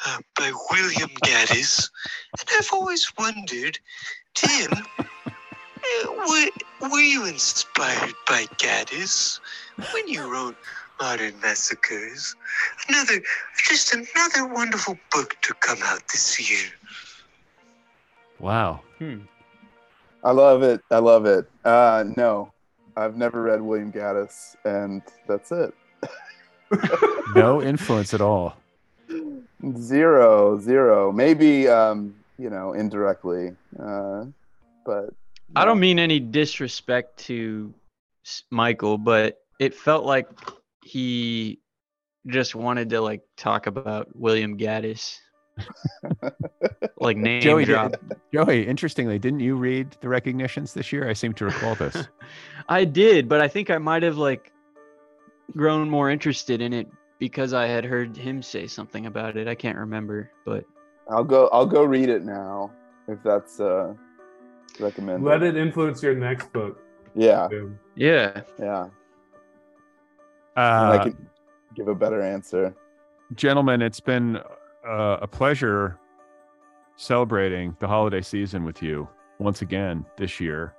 uh, by William Gaddis. And I've always wondered, Tim, uh, were, were you inspired by Gaddis when you wrote Modern Massacres? Another, just another wonderful book to come out this year. Wow. Hmm. I love it. I love it. Uh, no, I've never read William Gaddis, and that's it. No influence at all. Zero, zero. Maybe um, you know, indirectly. Uh, but I don't mean any disrespect to Michael, but it felt like he just wanted to like talk about William Gaddis, like name Joey, drop. Joey, interestingly, didn't you read the recognitions this year? I seem to recall this. I did, but I think I might have like grown more interested in it because I had heard him say something about it. I can't remember, but I'll go. I'll go read it now if that's uh, recommended. Let it influence your next book. Yeah, yeah. yeah. And I Uh, can give a better answer. gentlemen, it's been uh, a pleasure celebrating the holiday season with you once again this year.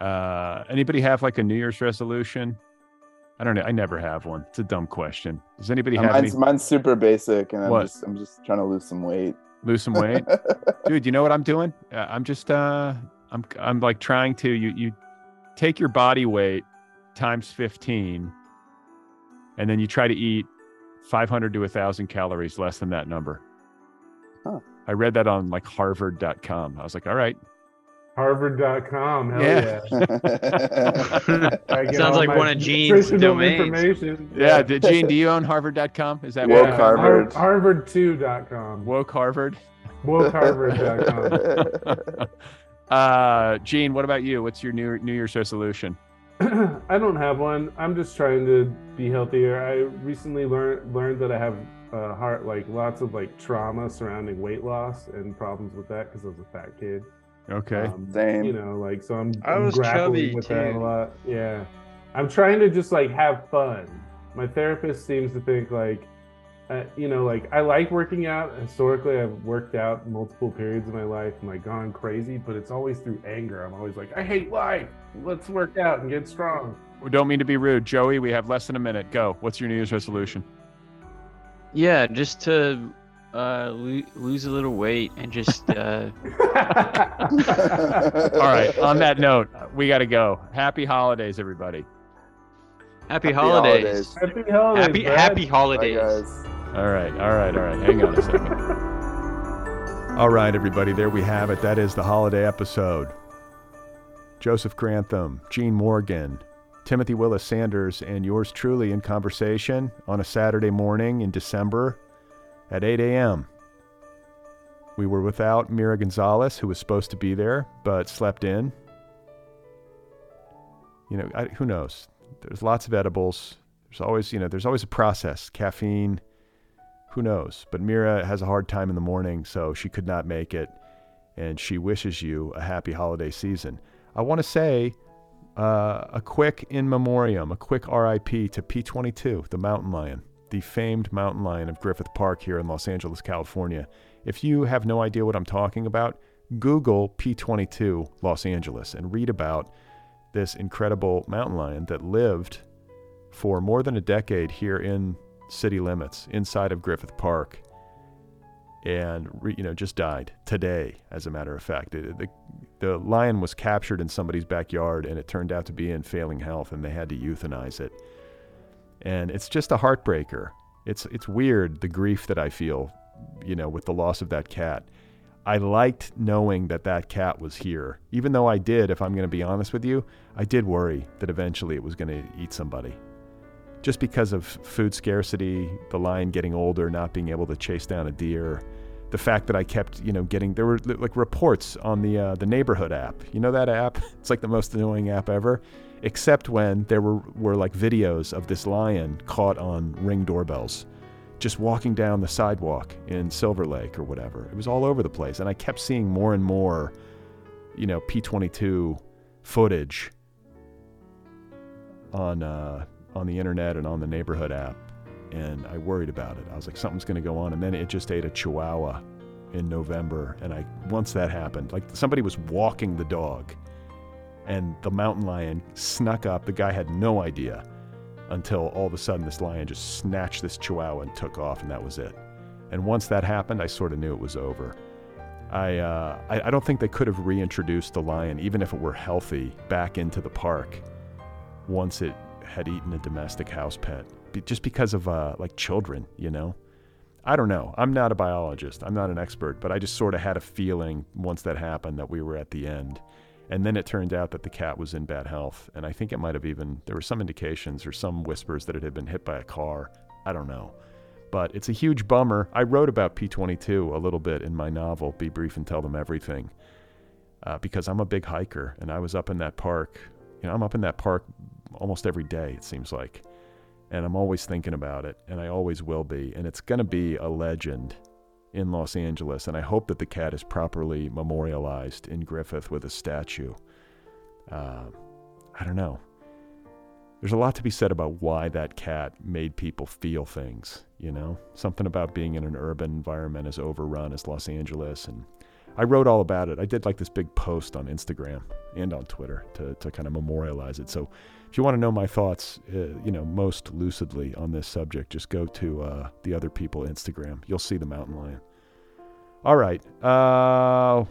Uh, anybody have like a New Year's resolution? I don't know. I never have one. It's a dumb question. Does anybody Uh, have any? mine's, mine's super basic, and I'm What? just I'm just trying to lose some weight. Lose some weight, dude. You know what I'm doing? Uh, I'm just uh, I'm I'm like trying to you you take your body weight times 15, and then you try to eat 500 to 1,000 calories less than that number. Huh. I read that on like Harvard.com. I was like, all right. Harvard.com. Hell Yeah. yeah. Sounds like one of Gene's domains. Information. Yeah, did Gene, do you own Harvard.com? Is that Woke what- Harvard. Har- Harvard2.com. Woke Harvard. WokeHarvard.com. uh, Gene, what about you? What's your new New Year's resolution? I don't have one. I'm just trying to be healthier. I recently learned learned that I have uh, heart like lots of like trauma surrounding weight loss and problems with that because I was a fat kid. Okay. Um, Same. You know, like so I'm, I I'm was grappling chubby, with that a lot. Yeah, I'm trying to just like have fun. My therapist seems to think like, uh, you know, like I like working out. Historically, I've worked out multiple periods of my life and like gone crazy, but it's always through anger. I'm always like, I hate life. Let's work out and get strong. We don't mean to be rude. Joey, we have less than a minute. Go. What's your New Year's resolution? Yeah, just to uh, lo- lose a little weight and just uh, All right. On that note, we got to go. Happy holidays, everybody. happy holidays. Happy holidays. Happy Brad. happy Bye, holidays. guys. All right. All right. All right. Hang on a second. All right, everybody, there we have it. That is the holiday episode. Joseph Grantham, Gene Morgan, Timothy Willis Sanders, and yours truly in conversation on a Saturday morning in December at 8 a.m. We were without Mira Gonzalez, who was supposed to be there but slept in. You know, I, who knows? There's lots of edibles. There's always, you know, there's always a process. Caffeine, who knows? But Mira has a hard time in the morning, so she could not make it. And she wishes you a happy holiday season. I want to say uh, a quick in memoriam, a quick RIP to P22, the mountain lion, the famed mountain lion of Griffith Park here in Los Angeles, California. If you have no idea what I'm talking about, Google P22 Los Angeles and read about this incredible mountain lion that lived for more than a decade here in city limits inside of Griffith Park and you know just died today as a matter of fact. It- the, the lion was captured in somebody's backyard and it turned out to be in failing health and they had to euthanize it. And it's just a heartbreaker. It's it's weird the grief that I feel you know with the loss of that cat. I liked knowing that that cat was here. Even though I did if I'm going to be honest with you I did worry that eventually it was going to eat somebody just because of food scarcity, the lion getting older, not being able to chase down a deer, the fact that I kept, you know, getting there were like reports on the uh, the neighborhood app. You know that app? It's like the most annoying app ever, except when there were were like videos of this lion caught on ring doorbells, just walking down the sidewalk in Silver Lake or whatever. It was all over the place, and I kept seeing more and more, you know, P22 footage on uh, on the internet and on the neighborhood app, and I worried about it. I was like, something's going to go on, and then it just ate a Chihuahua in November, and I once that happened, like somebody was walking the dog, and the mountain lion snuck up. The guy had no idea until all of a sudden this lion just snatched this Chihuahua and took off, and that was it. And once that happened, I sort of knew it was over. I, uh, I I don't think they could have reintroduced the lion, even if it were healthy, back into the park once it had eaten a domestic house pet, just because of uh, like children, you know. I don't know. I'm not a biologist. I'm not an expert, but I just sort of had a feeling once that happened that we were at the end. And then it turned out that the cat was in bad health, and I think it might have even there were some indications or some whispers that it had been hit by a car. I don't know. But it's a huge bummer. I wrote about P22 a little bit in my novel, Be Brief and Tell Them Everything, uh, because I'm a big hiker and I was up in that park. You know, I'm up in that park almost every day, it seems like. And I'm always thinking about it, and I always will be. And it's going to be a legend in Los Angeles. And I hope that the cat is properly memorialized in Griffith with a statue. Uh, I don't know. There's a lot to be said about why that cat made people feel things, you know? Something about being in an urban environment as overrun as Los Angeles. And I wrote all about it. I did like this big post on Instagram and on Twitter to, to kind of memorialize it. So if you want to know my thoughts, uh, you know, most lucidly on this subject, just go to uh, the other people Instagram. You'll see the mountain lion. All right. Uh,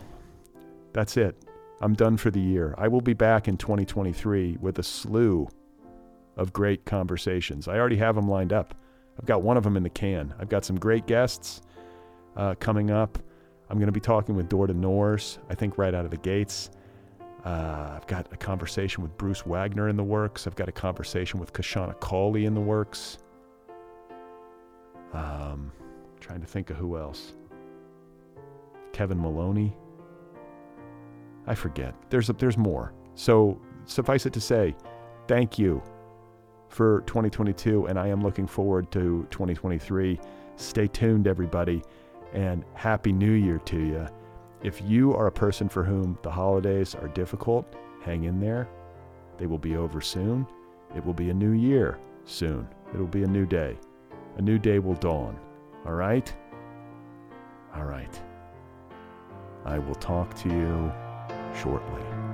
that's it. I'm done for the year. I will be back in 2023 with a slew of great conversations. I already have them lined up. I've got one of them in the can. I've got some great guests. uh, coming up. I'm going to be talking with Dorthe Nors, I think, right out of the gates. Uh, I've got a conversation with Bruce Wagner in the works. I've got a conversation with Kashana Cauley in the works. Um, trying to think of who else. Kevin Maloney. I forget. There's a, there's more. So suffice it to say, thank you for 2022, and I am looking forward to 2023. Stay tuned, everybody, and happy New Year to you. If you are a person for whom the holidays are difficult, hang in there. They will be over soon. It will be a new year soon. It will be a new day. A new day will dawn. All right? All right. I will talk to you shortly.